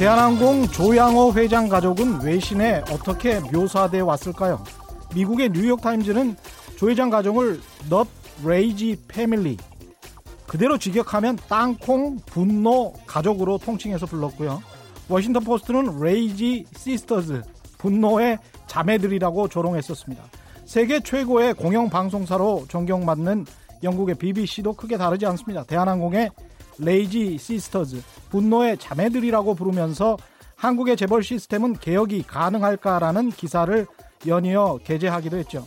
대한항공 조양호 회장 가족은 외신에 어떻게 묘사돼 왔을까요? 미국의 뉴욕타임즈는 조 회장 가족을 Nut Rage Family 그대로 직역하면 땅콩 분노 가족으로 통칭해서 불렀고요. 워싱턴 포스트는 Rage Sisters 분노의 자매들이라고 조롱했었습니다. 세계 최고의 공영 방송사로 존경받는 영국의 BBC도 크게 다르지 않습니다. 대한항공의 Rage Sisters, 분노의 자매들이라고 부르면서 한국의 재벌 시스템은 개혁이 가능할까라는 기사를 연이어 게재하기도 했죠.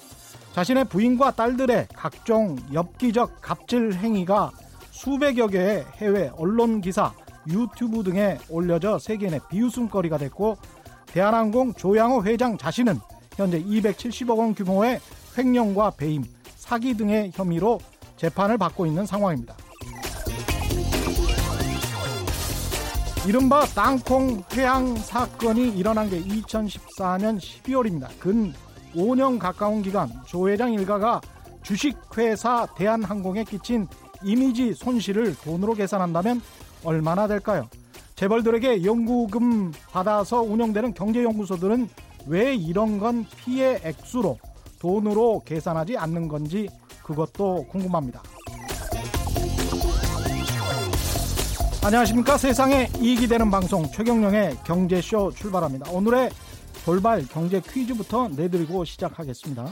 자신의 부인과 딸들의 각종 엽기적 갑질 행위가 수백여 개의 해외 언론 기사, 유튜브 등에 올려져 세계인의 비웃음거리가 됐고 대한항공 조양호 회장 자신은 현재 270억 원 규모의 횡령과 배임, 사기 등의 혐의로 재판을 받고 있는 상황입니다. 이른바 땅콩 회항 사건이 일어난 게 2014년 12월입니다. 근 5년 가까운 기간 조 회장 일가가 주식회사 대한항공에 끼친 이미지 손실을 돈으로 계산한다면 얼마나 될까요? 재벌들에게 연구금 받아서 운영되는 경제연구소들은 왜 이런 건 피해 액수로 돈으로 계산하지 않는 건지 그것도 궁금합니다. 안녕하십니까 세상에 이익이 되는 방송 최경령의 경제쇼 출발합니다 오늘의 돌발 경제 퀴즈부터 내드리고 시작하겠습니다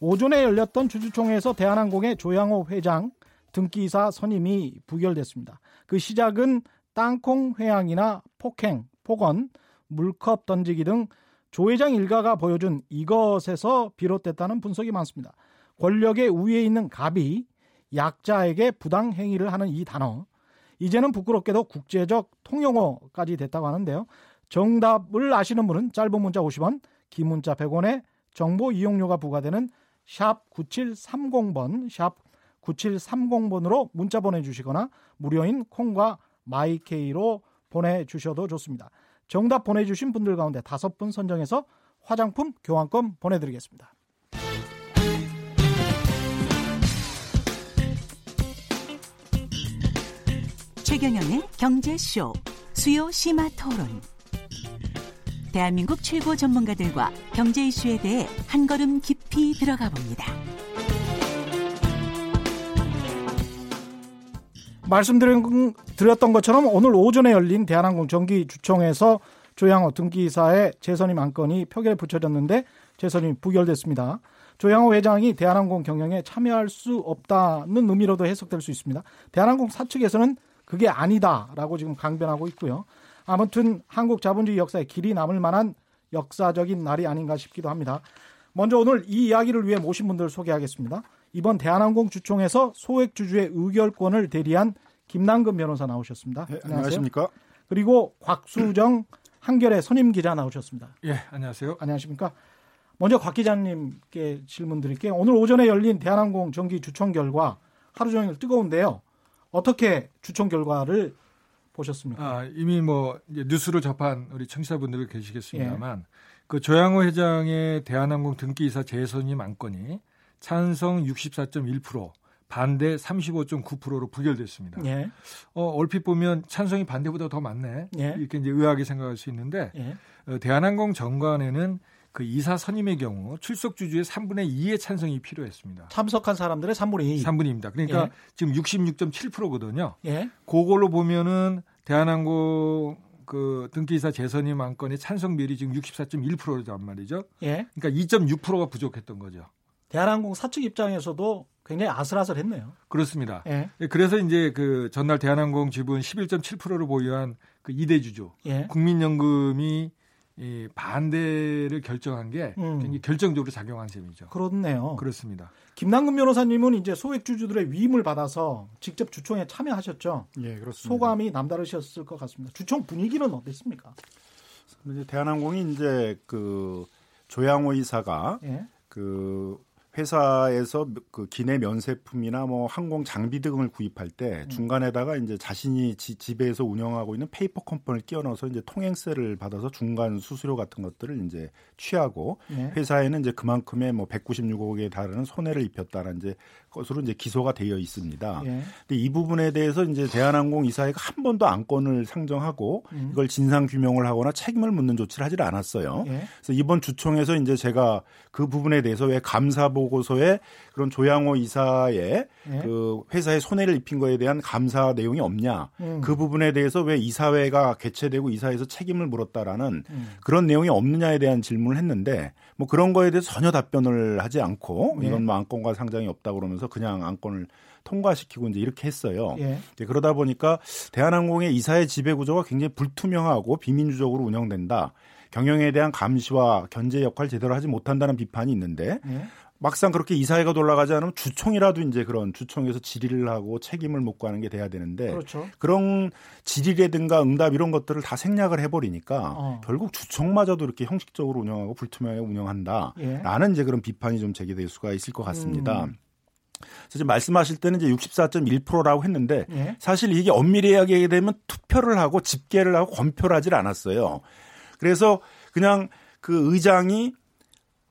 오전에 열렸던 주주총회에서 대한항공의 조양호 회장 등기이사 선임이 부결됐습니다 그 시작은 땅콩 회항이나 폭행, 폭언, 물컵 던지기 등 조 회장 일가가 보여준 이것에서 비롯됐다는 분석이 많습니다 권력의 우위에 있는 갑이 약자에게 부당 행위를 하는 이 단어 이제는 부끄럽게도 국제적 통용어까지 됐다고 하는데요. 정답을 아시는 분은 짧은 문자 50원, 긴 문자 100원에 정보 이용료가 부과되는 샵 9730번, 샵 9730번으로 문자 보내주시거나 무료인 콩과 마이케이로 보내주셔도 좋습니다. 정답 보내주신 분들 가운데 다섯 분 선정해서 화장품 교환권 보내드리겠습니다. 최경영의 경제쇼 수요 심화 토론. 대한민국 최고 전문가들과 경제 이슈에 대해 한 걸음 깊이 들어가 봅니다. 말씀드렸던 것처럼 오늘 오전에 열린 대한항공 정기 주총에서 조양호 등기사의 재선임 안건이 표결에 붙여졌는데 재선임 부결됐습니다. 조양호 회장이 대한항공 경영에 참여할 수 없다는 의미로도 해석될 수 있습니다. 대한항공 사측에서는 그게 아니다라고 지금 강변하고 있고요. 아무튼 한국 자본주의 역사에 길이 남을 만한 역사적인 날이 아닌가 싶기도 합니다. 먼저 오늘 이 이야기를 위해 모신 분들 소개하겠습니다. 이번 대한항공 주총에서 소액 주주의 의결권을 대리한 김남근 변호사 나오셨습니다. 네, 안녕하십니까? 그리고 곽수정 한결의 선임 기자 나오셨습니다. 예, 안녕하세요. 안녕하십니까? 먼저 곽 기자님께 질문 드릴게요. 오늘 오전에 열린 대한항공 정기 주총 결과 하루 종일 뜨거운데요. 어떻게 주총 결과를 보셨습니까? 아, 이미 뭐 뉴스를 접한 우리 청취자분들 계시겠습니다만 예. 그 조양호 회장의 대한항공 등기 이사 재선임 안건이 찬성 64.1%, 반대 35.9%로 부결됐습니다. 예. 어, 얼핏 보면 찬성이 반대보다 더 많네. 예. 이렇게 이제 의아하게 생각할 수 있는데 예. 어, 대한항공 정관에는 그 이사 선임의 경우 출석 주주의 3분의 2의 찬성이 필요했습니다. 참석한 사람들의 3분의 2. 3분입니다. 그러니까 예. 지금 66.7%거든요. 예. 그걸로 보면은 대한항공 그 등기이사 재선임 안건의 찬성 비율이 지금 64.1%란 말이죠. 예. 그러니까 2.6%가 부족했던 거죠. 대한항공 사측 입장에서도 굉장히 아슬아슬했네요. 그렇습니다. 예. 예 그래서 이제 그 전날 대한항공 지분 11.7%를 보유한 그 이대 주주 예. 국민연금이 이 반대를 결정한 게 음. 굉장히 결정적으로 작용한 셈이죠. 그렇네요. 그렇습니다. 김남근 변호사님은 이제 소액 주주들의 위임을 받아서 직접 주총에 참여하셨죠. 예, 그렇습니다. 소감이 남다르셨을 것 같습니다. 주총 분위기는 어땠습니까? 이제 대한항공이 이제 그 조양호 이사가 예? 그 회사에서 그 기내 면세품이나 뭐 항공 장비 등을 구입할 때 음. 중간에다가 이제 자신이 지, 집에서 운영하고 있는 페이퍼 컴퍼니를 끼워 넣어서 이제 통행세를 받아서 중간 수수료 같은 것들을 이제 취하고 네. 회사에는 이제 그만큼의 뭐 196억에 달하는 손해를 입혔다는 이제 것으로 이제 기소가 되어 있습니다. 네. 근데 이 부분에 대해서 이제 대한항공 이사회가 한 번도 안건을 상정하고 음. 이걸 진상 규명을 하거나 책임을 묻는 조치를 하질 않았어요. 네. 그래서 이번 주총에서 이제 제가 그 부분에 대해서 왜 감사 보고서에 그런 조양호 이사의 네. 그 회사에 손해를 입힌 거에 대한 감사 내용이 없냐 음. 그 부분에 대해서 왜 이사회가 개최되고 이사회에서 책임을 물었다라는 음. 그런 내용이 없느냐에 대한 질문을 했는데 뭐 그런 거에 대해서 전혀 답변을 하지 않고 네. 이건 뭐 안건과 상장이 없다 그러면서 그냥 안건을 통과시키고 이제 이렇게 했어요. 예. 그러다 보니까 대한항공의 이사회 지배 구조가 굉장히 불투명하고 비민주적으로 운영된다. 경영에 대한 감시와 견제 역할 제대로 하지 못한다는 비판이 있는데 예. 막상 그렇게 이사회가 돌아가지 않으면 주총이라도 이제 그런 주총에서 질의를 하고 책임을 묻고 하는 게 돼야 되는데 그렇죠. 그런 질의라든가 응답 이런 것들을 다 생략을 해버리니까 어. 결국 주총마저도 이렇게 형식적으로 운영하고 불투명하게 운영한다라는 예. 이제 그런 비판이 좀 제기될 수가 있을 것 같습니다. 음. 지금 말씀하실 때는 이제 64.1%라고 했는데 예. 사실 이게 엄밀히 이야기하게 되면 투표를 하고 집계를 하고 검표를 하질 않았어요. 그래서 그냥 그 의장이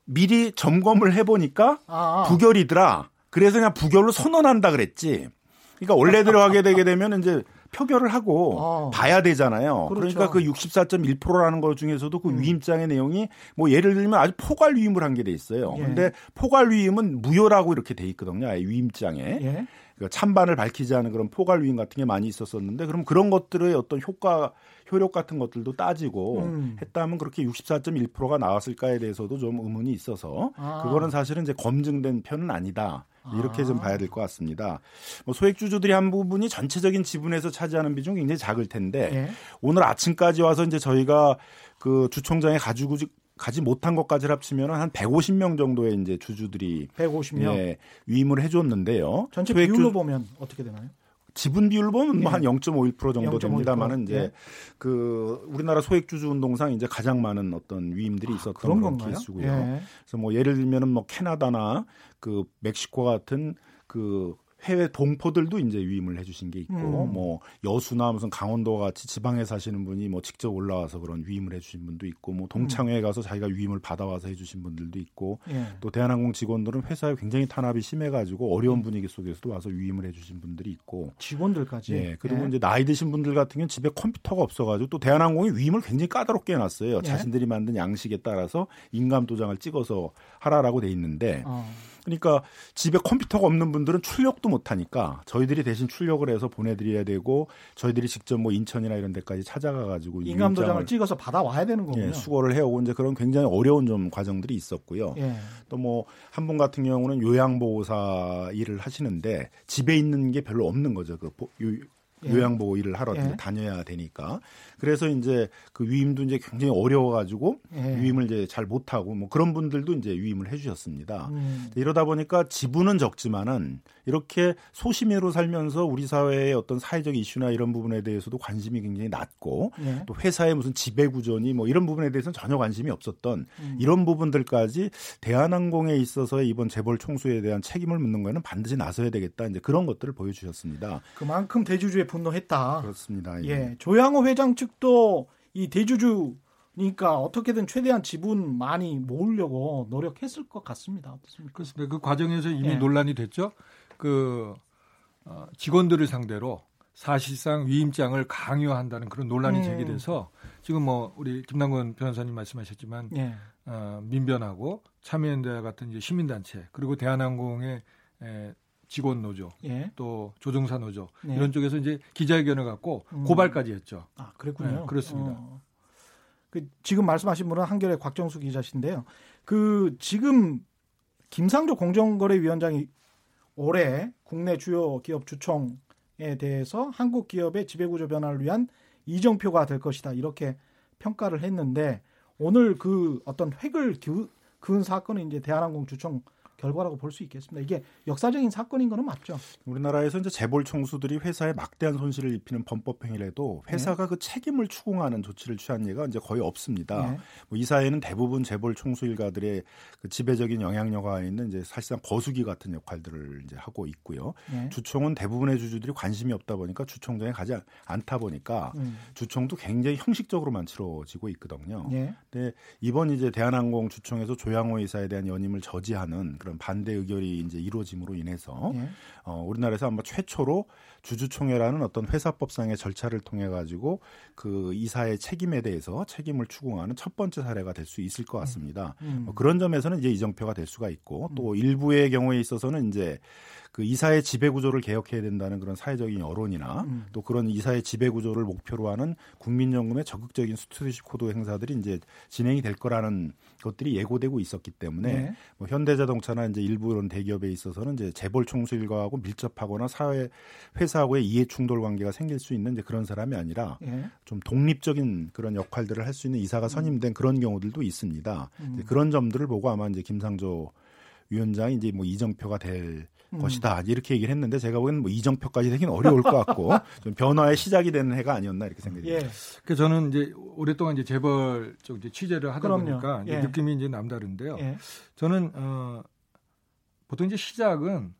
미리 점검을 해보니까 아, 아. 부결이더라. 그래서 그냥 부결로 선언한다 그랬지. 그러니까 원래대로 하게 되게 되면 이제 표결을 하고 어. 봐야 되잖아요. 그렇죠. 그러니까 그 64.1%라는 것 중에서도 그 음. 위임장의 내용이 뭐 예를 들면 아주 포괄 위임을 한 게 돼 있어요. 예. 근데 포괄 위임은 무효라고 이렇게 돼 있거든요. 위임장에. 예. 그 찬반을 밝히지 않은 그런 포괄 위임 같은 게 많이 있었었는데 그럼 그런 것들의 어떤 효과 효력 같은 것들도 따지고 음. 했다면 그렇게 64.1%가 나왔을까에 대해서도 좀 의문이 있어서 아. 그거는 사실은 이제 검증된 편은 아니다. 이렇게 아. 좀 봐야 될 것 같습니다. 뭐 소액 주주들이 한 부분이 전체적인 지분에서 차지하는 비중이 굉장히 작을 텐데 예. 오늘 아침까지 와서 이제 저희가 그 주총장에 가지고 가지 못한 것까지 합치면 한 150명 정도의 이제 주주들이 150명 예, 위임을 해줬는데요. 전체. 비율로 보면 어떻게 되나요? 지분 비율 보면 예. 뭐한 0.51% 정도 0.51%. 됩니다만은 이제 예. 그 우리나라 소액 주주 운동상 이제 가장 많은 어떤 위임들이 아, 있었던 아, 그런, 케이스고요. 예. 그래서 뭐 예를 들면은 뭐 캐나다나 그 멕시코 같은 그 해외 동포들도 이제 위임을 해주신 게 있고 음. 뭐 여수나 무슨 강원도 같이 지방에 사시는 분이 뭐 직접 올라와서 그런 위임을 해주신 분도 있고 뭐 동창회에 음. 가서 자기가 위임을 받아와서 해주신 분들도 있고 예. 또 대한항공 직원들은 회사에 굉장히 탄압이 심해가지고 어려운 음. 분위기 속에서도 와서 위임을 해주신 분들이 있고 직원들까지 예 그리고 예. 이제 나이 드신 분들 같은 경우는 집에 컴퓨터가 없어가지고 또 대한항공이 위임을 굉장히 까다롭게 해놨어요 예. 자신들이 만든 양식에 따라서 인감 도장을 찍어서 하라라고 돼 있는데. 어. 그러니까 집에 컴퓨터가 없는 분들은 출력도 못 하니까 저희들이 대신 출력을 해서 보내드려야 되고 저희들이 직접 뭐 인천이나 이런 데까지 찾아가 가지고 인감 도장을 찍어서 받아 와야 되는 거군요. 예, 수거를 해오고 이제 그런 굉장히 어려운 좀 과정들이 있었고요. 예. 또뭐 한 분 같은 경우는 요양보호사 일을 하시는데 집에 있는 게 별로 없는 거죠. 그 예. 요양보호 일을 하러 예. 다녀야 되니까 그래서 이제 그 위임도 이제 굉장히 어려워가지고 예. 위임을 이제 잘 못하고 뭐 그런 분들도 이제 위임을 해주셨습니다. 음. 이러다 보니까 지분은 적지만은 이렇게 소시민으로 살면서 우리 사회의 어떤 사회적 이슈나 이런 부분에 대해서도 관심이 굉장히 낮고 예. 또 회사의 무슨 지배 구조니 뭐 이런 부분에 대해서는 전혀 관심이 없었던 음. 이런 부분들까지 대한항공에 있어서의 이번 재벌 총수에 대한 책임을 묻는 거에는 반드시 나서야 되겠다 이제 그런 것들을 보여주셨습니다. 그만큼 대주주의 분노했다. 그렇습니다. 예. 예. 조양호 회장 측도 이 대주주니까 어떻게든 최대한 지분 많이 모으려고 노력했을 것 같습니다. 어떻습니까? 그렇습니다. 그 과정에서 이미 예. 논란이 됐죠. 그 어, 직원들을 상대로 사실상 위임장을 강요한다는 그런 논란이 음. 제기돼서 지금 뭐 우리 김남건 변호사님 말씀하셨지만 예. 어, 민변하고 참여연대 같은 이제 시민단체 그리고 대한항공의 에, 직원 노조, 예. 또 조종사 노조 네. 이런 쪽에서 이제 기자회견을 갖고 음. 고발까지 했죠. 아 그랬군요. 네, 그렇습니다. 어. 그 지금 말씀하신 분은 한겨레 곽정수 기자신데요. 그 지금 김상조 공정거래위원장이 올해 국내 주요 기업 주총에 대해서 한국 기업의 지배구조 변화를 위한 이정표가 될 것이다 이렇게 평가를 했는데 오늘 그 어떤 획을 그은 사건은 이제 대한항공 주총 결과라고 볼 수 있겠습니다. 이게 역사적인 사건인 거는 맞죠. 우리나라에서 이제 재벌 총수들이 회사에 막대한 손실을 입히는 범법 행위라도 회사가 네. 그 책임을 추궁하는 조치를 취한 예가 이제 거의 없습니다. 네. 뭐이 사회는 대부분 재벌 총수 일가들의 그 지배적인 영향력가 있는 이제 사실상 거수기 같은 역할들을 이제 하고 있고요. 네. 주총은 대부분의 주주들이 관심이 없다 보니까 주총장에 가지 않다 보니까 음. 주총도 굉장히 형식적으로만 치러지고 있거든요. 네. 근데 이번 이제 대한항공 주총에서 조양호 이사에 대한 연임을 저지하는 그런 반대 의결이 이제 이루어짐으로 인해서 네. 어, 우리나라에서 아마 최초로 주주총회라는 어떤 회사법상의 절차를 통해 가지고 그 이사의 책임에 대해서 책임을 추궁하는 첫 번째 사례가 될 수 있을 것 같습니다. 음. 뭐 그런 점에서는 이제 이정표가 될 수가 있고 또 음. 일부의 경우에 있어서는 이제 그 이사의 지배 구조를 개혁해야 된다는 그런 사회적인 여론이나 음. 또 그런 이사의 지배 구조를 목표로 하는 국민연금의 적극적인 stewardship code 행사들이 이제 진행이 될 거라는 것들이 예고되고 있었기 때문에 네. 뭐 현대자동차나 이제 일부 그런 대기업에 있어서는 이제 재벌 총수 일가하고 밀접하거나 사회 회사 하고의 이해 충돌 관계가 생길 수 있는 이제 그런 사람이 아니라 네. 좀 독립적인 그런 역할들을 할 수 있는 이사가 선임된 음. 그런 경우들도 있습니다. 음. 그런 점들을 보고 아마 이제 김상조 위원장이 이제 뭐 이정표가 될 음. 것이다 이렇게 얘기를 했는데 제가 보기에는 뭐 이정표까지 되기는 어려울 것 같고 좀 변화의 시작이 되는 해가 아니었나 이렇게 생각이 듭니다. 예. 그 저는 이제 오랫동안 이제 재벌 쪽 이제 취재를 하다 그럼요. 보니까 예. 느낌이 이제 남다른데요. 예. 저는 어 보통 이제 시작은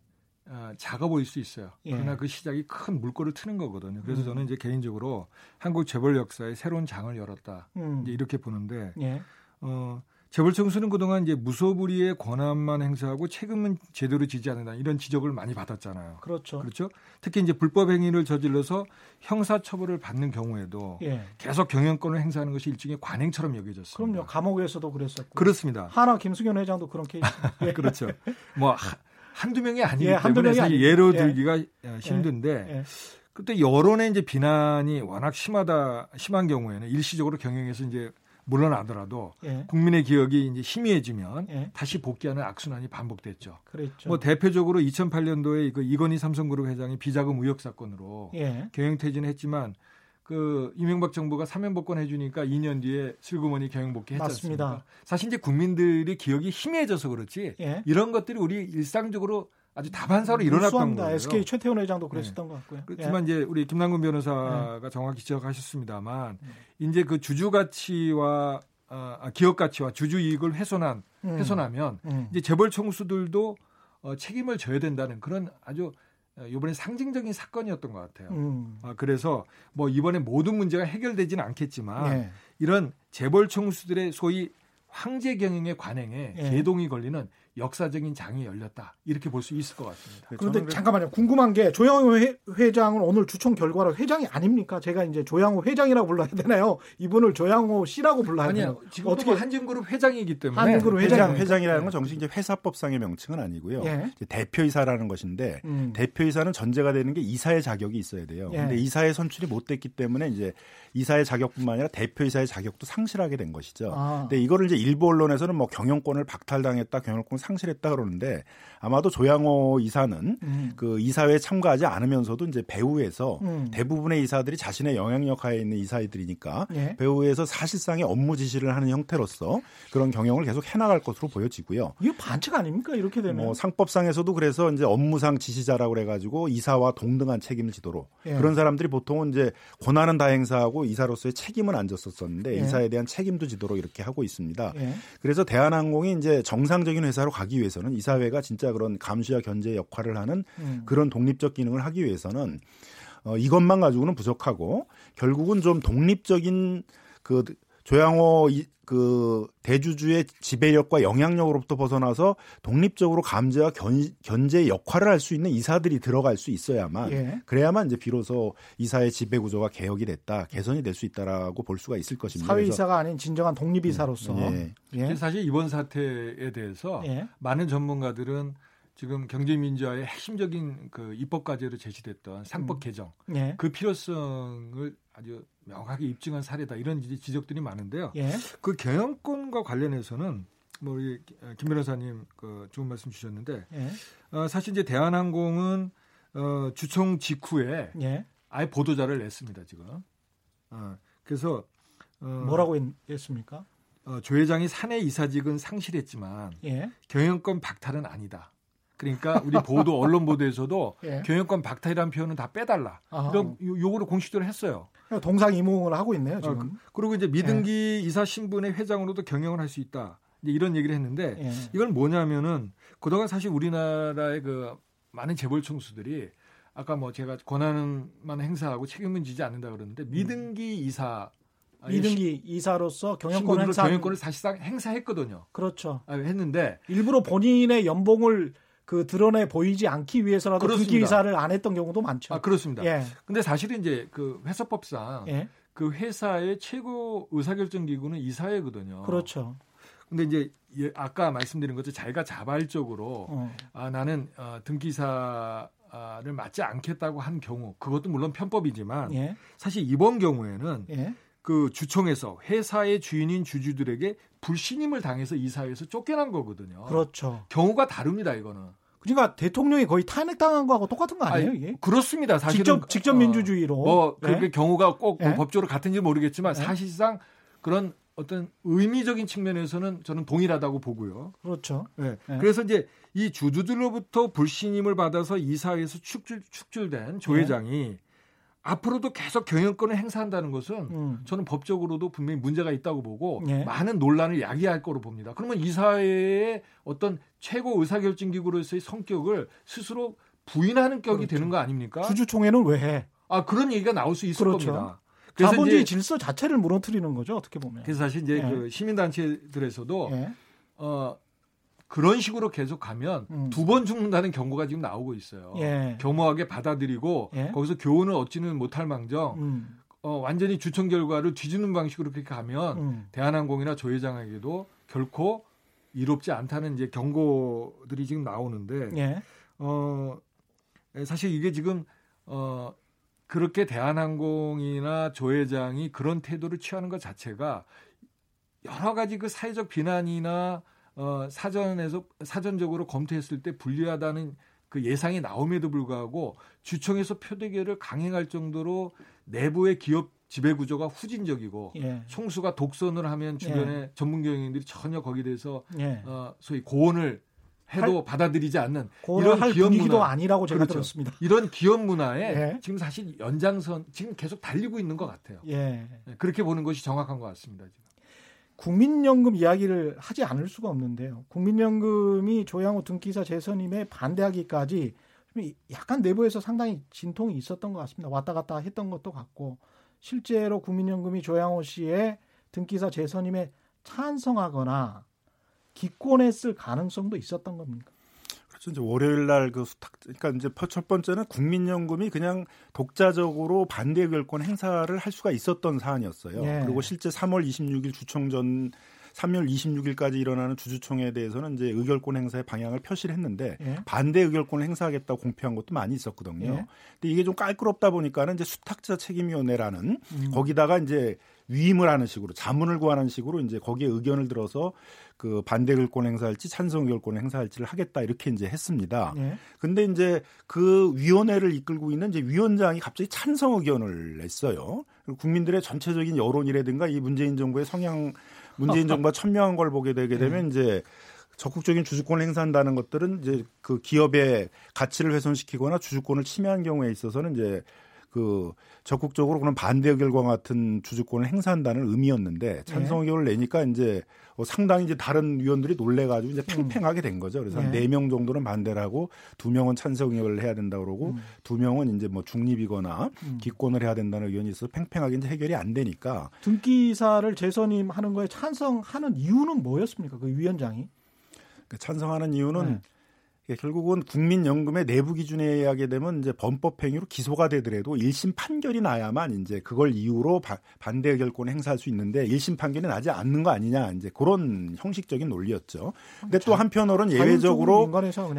어, 작아 보일 수 있어요. 예. 그러나 그 시작이 큰 물꼬를 트는 거거든요. 그래서 음. 저는 이제 개인적으로 한국 재벌 역사에 새로운 장을 열었다. 음. 이제 이렇게 보는데 예. 어 재벌청수는 그동안 이제 무소불위의 권한만 행사하고 책임은 제대로 지지 않는다 이런 지적을 많이 받았잖아요. 그렇죠. 그렇죠. 특히 이제 불법 행위를 저질러서 형사 처벌을 받는 경우에도 예. 계속 경영권을 행사하는 것이 일종의 관행처럼 여겨졌습니다. 그럼요. 감옥에서도 그랬었고. 그렇습니다. 하나 김수현 회장도 그런 케이스. 예. 그렇죠. 뭐 한두 명이 아니기 예, 때문에 명이 예로 예. 들기가 예, 힘든데 예. 그때 여론의 이제 비난이 워낙 심하다 심한 경우에는 일시적으로 경영에서 이제 물러나더라도 예. 국민의 기억이 이제 희미해지면 예. 다시 복귀하는 악순환이 반복됐죠. 그랬죠. 뭐 대표적으로 2008년도에 그 이건희 삼성그룹 회장이 비자금 의혹 사건으로 예. 경영 퇴진했지만 그 이명박 정부가 사면 복권 해 주니까 2년 뒤에 슬그머니 경영 복귀했지 않습니까? 사실 이제 국민들이 기억이 희미해져서 그렇지 예. 이런 것들이 우리 일상적으로 아주 다반사로 일어났던 거예요. SK 최태원 회장도 그랬었던 네. 것 같고요. 그렇지만 예. 이제 우리 김남근 변호사가 네. 정확히 지적하셨습니다만 네. 이제 그 주주 가치와 어, 아, 기업 가치와 주주 이익을 훼손한 음. 훼손하면 음. 이제 재벌 총수들도 어, 책임을 져야 된다는 그런 아주 어, 이번에 상징적인 사건이었던 것 같아요. 음. 아, 그래서 뭐 이번에 모든 문제가 해결되지는 않겠지만 네. 이런 재벌 총수들의 소위 황제 경영의 관행에 예. 개동이 걸리는 역사적인 장이 열렸다 이렇게 볼 수 있을 것 같습니다. 네, 그런데 잠깐만요. 궁금한 게 조양호 회 장은 오늘 주총 결과로 회장이 아닙니까? 제가 이제 조양호 회장이라고 불러야 되나요? 이분을 조양호 씨라고 불러야 되나요? 지금 어떻게 한진그룹 회장이기 때문에 한진그룹 회장 회장이라는 건 정식 이제 회사법상의 명칭은 아니고요. 예. 대표이사라는 것인데 음. 대표이사는 전제가 되는 게 이사의 자격이 있어야 돼요. 예. 근데 이사의 선출이 못 됐기 때문에 이제 이사의 자격뿐만 아니라 대표이사의 자격도 상실하게 된 것이죠. 아. 근데 이거를 이제 일부 언론에서는 뭐 경영권을 박탈당했다, 경영권 상실했다 그러는데 아마도 조양호 이사는 음. 그 이사회에 참가하지 않으면서도 이제 배후에서 음. 대부분의 이사들이 자신의 영향력 하에 있는 이사들이니까 예. 배후에서 사실상의 업무 지시를 하는 형태로서 그런 경영을 계속 해나갈 것으로 보여지고요. 이거 반칙 아닙니까 이렇게 되면? 뭐 상법상에서도 그래서 이제 업무상 지시자라고 그래가지고 이사와 동등한 책임을 지도록 예. 그런 사람들이 보통은 이제 권한은 다 행사하고 이사로서의 책임은 안 졌었었는데 예. 이사에 대한 책임도 지도록 이렇게 하고 있습니다. 예. 그래서 대한항공이 이제 정상적인 회사로 가기 위해서는 이사회가 진짜 그런 감시와 견제 역할을 하는 음. 그런 독립적 기능을 하기 위해서는 어, 이것만 가지고는 부족하고 결국은 좀 독립적인 그 조양호 이, 그 대주주의 지배력과 영향력으로부터 벗어나서 독립적으로 감제와 견, 견제 역할을 할 수 있는 이사들이 들어갈 수 있어야만 예. 그래야만 이제 비로소 이사의 지배 구조가 개혁이 됐다 개선이 될 수 있다라고 볼 수가 있을 것입니다. 사회 이사가 아닌 진정한 독립 이사로서 예. 예. 사실 이번 사태에 대해서 예. 많은 전문가들은 지금 경제민주화의 핵심적인 그 입법 과제로 제시됐던 상법 음. 개정 예. 그 필요성을 아주 명확하게 입증한 사례다 이런 지적들이 많은데요. 예. 그 경영권과 관련해서는 뭐 우리 김 변호사님 그 좋은 말씀 주셨는데 예. 어, 사실 이제 대한항공은 어, 주총 직후에 예. 아예 보도자를 냈습니다 지금. 어, 그래서 어, 뭐라고 했 습니까? 어, 조 회장이 사내 이사직은 상실했지만 예. 경영권 박탈은 아니다. 그러니까 우리 보도 언론 보도에서도 예. 경영권 박탈이라는 표현은 다 빼달라. 아하. 이런 요- 요구를 공식적으로 했어요. 동상이몽을 하고 있네요 어, 지금. 그- 그리고 이제 미등기 이사 신분의 회장으로도 경영을 할 수 있다. 이런 얘기를 했는데 예. 이건 뭐냐면은 그동안 사실 우리나라의 그 많은 재벌 총수들이 아까 뭐 제가 권한만 행사하고 책임은 지지 않는다 그러는데 미등기 이사 미등기 이사로서 경영권 행사 경영권을 사실상 행사했거든요. 그렇죠. 아, 했는데 일부러 본인의 연봉을 그 드러내 보이지 않기 위해서라도 그렇습니다. 등기 이사를 안 했던 경우도 많죠. 아 그렇습니다. 예. 근데 사실은 이제 그 회사법상 예. 그 회사의 최고 의사결정 기구는 이사회거든요. 그렇죠. 근데 이제 예, 아까 말씀드린 것처럼 자기가 자발적으로 어. 아, 나는 어, 등기사를 맡지 않겠다고 한 경우 그것도 물론 편법이지만 예. 사실 이번 경우에는 예. 그 주총에서 회사의 주인인 주주들에게 불신임을 당해서 이 사회에서 쫓겨난 거거든요. 그렇죠. 경우가 다릅니다 이거는. 그러니까 대통령이 거의 탄핵당한 거하고 똑같은 거 아니에요, 아니? 그렇습니다. 사실은 직접 직접 어, 민주주의로. 뭐 예? 그렇게 경우가 꼭 예? 법적으로 같은지 모르겠지만 예? 사실상 그런 어떤 의미적인 측면에서는 저는 동일하다고 보고요. 그렇죠. 네. 예. 그래서 이제 이 주주들로부터 불신임을 받아서 이사회에서 축출, 축출된 조 예. 회장이 앞으로도 계속 경영권을 행사한다는 것은 음. 저는 법적으로도 분명히 문제가 있다고 보고 예. 많은 논란을 야기할 거로 봅니다. 그러면 이 사회의 어떤 최고 의사결정기구로서의 성격을 스스로 부인하는 격이 그렇죠. 되는 거 아닙니까? 주주총회는 왜 해? 아 그런 얘기가 나올 수 있을 그렇죠. 겁니다. 그래서 자본주의 이제 질서 자체를 무너뜨리는 거죠, 어떻게 보면. 그래서 사실 이제 예. 그 시민단체들에서도 예. 어 그런 식으로 계속 가면 음. 두번 죽는다는 경고가 지금 나오고 있어요. 예. 겸허하게 받아들이고 예. 거기서 교훈을 얻지는 못할 망정 음. 어, 완전히 주청 결과를 뒤집는 방식으로 그렇게 가면 음. 대한항공이나 조 회장에게도 결코 이롭지 않다는 이제 경고들이 지금 나오는데 예. 어 사실 이게 지금 어 그렇게 대한항공이나 조 회장이 그런 태도를 취하는 것 자체가 여러 가지 그 사회적 비난이나 어 사전에서 사전적으로 검토했을 때 불리하다는 그 예상이 나옴에도 불구하고 주총에서 표대결을 강행할 정도로 내부의 기업 지배 구조가 후진적이고 예. 총수가 독선을 하면 주변의 전문 경영인들이 전혀 거기에 대해서 예. 어, 소위 고언을 해도 받아들이지 않는 이런 할 기업 문화. 아니라고 제가 그렇죠. 들었습니다. 이런 기업 문화에 예. 지금 사실 연장선 지금 계속 달리고 있는 것 같아요. 예. 네, 그렇게 보는 것이 정확한 것 같습니다. 지금. 국민연금 이야기를 하지 않을 수가 없는데요. 국민연금이 조양호 등기사 재선임에 반대하기까지 좀 약간 내부에서 상당히 진통이 있었던 것 같습니다. 왔다 갔다 했던 것도 같고 실제로 국민연금이 조양호 씨의 등기사 재선임에 찬성하거나 기권했을 가능성도 있었던 겁니까? 이제 월요일 날그 수탁, 그러니까 이제 첫 번째는 국민연금이 그냥 독자적으로 반대 의결권 행사를 할 수가 있었던 사안이었어요. 예. 그리고 실제 3월 26일 주총 전 3월 26일까지 일어나는 주주총회에 대해서는 이제 의결권 행사의 방향을 표시를 했는데 예. 반대 의결권을 행사하겠다고 공표한 것도 많이 있었거든요. 예. 근데 이게 좀 깔끄럽다 보니까는 이제 수탁자 책임위원회라는 음. 거기다가 이제 위임을 하는 식으로 자문을 구하는 식으로 이제 거기에 의견을 들어서 그 반대 의결권 행사할지 찬성 의결권 행사할지를 하겠다 이렇게 이제 했습니다. 예. 근데 이제 그 위원회를 이끌고 있는 이제 위원장이 갑자기 찬성 의견을 냈어요. 국민들의 전체적인 여론이라든가 이 문재인 정부의 성향, 문재인 정부가 천명한 걸 보게 되게 되면 이제 적극적인 주주권을 행사한다는 것들은 이제 그 기업의 가치를 훼손시키거나 주주권을 침해한 경우에 있어서는 이제 그 적극적으로 그런 반대 의결과 같은 주주권을 행사한다는 의미였는데 찬성 의견을 내니까 이제 어, 상당히 이제 다른 위원들이 놀래가지고 이제 팽팽하게 된 거죠. 그래서 한 네. 네명 정도는 반대를 하고 두 명은 찬성 의견을 해야 된다 그러고 음. 두 명은 이제 뭐 중립이거나 음. 기권을 해야 된다는 의견이 있어서 팽팽하게 이제 해결이 안 되니까 등기사를 재선임하는 거에 찬성하는 이유는 뭐였습니까? 그 위원장이? 그 찬성하는 이유는 네. 이게 결국은 국민연금의 내부 기준에 의하게 되면 이제 범법행위로 기소가 되더라도 1심 판결이 나야만 이제 그걸 이유로 바- 반대 의결권 을 행사할 수 있는데 1심 판결이 나지 않는 거 아니냐 이제 그런 형식적인 논리였죠. 근데 또 한편으로는 예외적으로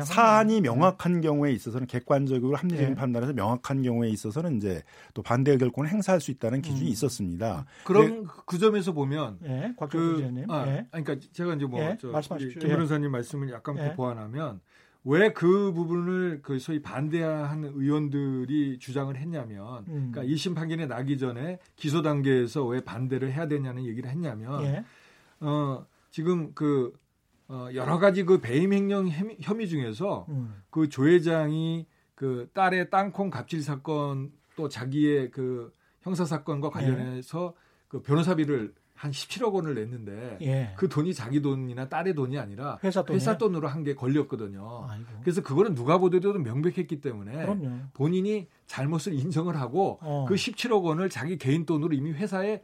사안이. 명확한 경우에 있어서는 객관적으로 합리적인 네. 판단에서 명확한 경우에 있어서는 이제 또 반대 의결권을 행사할 수 있다는 기준이 음. 있었습니다. 그럼 그 점에서 보면 예, 곽종 그 기자님. 아, 예. 아니, 그러니까 제가 이제 뭐 예, 저, 말씀하십시오. 김 예. 변호사님 말씀을 약간 예. 더 보완하면 왜 그 부분을 그 소위 반대하는 의원들이 주장을 했냐면, 음. 그러니까 2심 판결이 나기 전에 기소 단계에서 왜 반대를 해야 되냐는 얘기를 했냐면, 예. 어, 지금 그 어, 여러 가지 그 배임 횡령 혐의, 혐의 중에서 음. 그조 회장이 그 딸의 땅콩 갑질 사건 또 자기의 그 형사 사건과 관련해서 그 변호사비를 한 17억 원을 냈는데 예. 그 돈이 자기 돈이나 딸의 돈이 아니라 회사? 회사 돈으로 한 게 걸렸거든요. 아이고. 그래서 그거는 누가 보더라도 명백했기 때문에 그럼요. 본인이 잘못을 인정을 하고 어. 그 17억 원을 자기 개인 돈으로 이미 회사에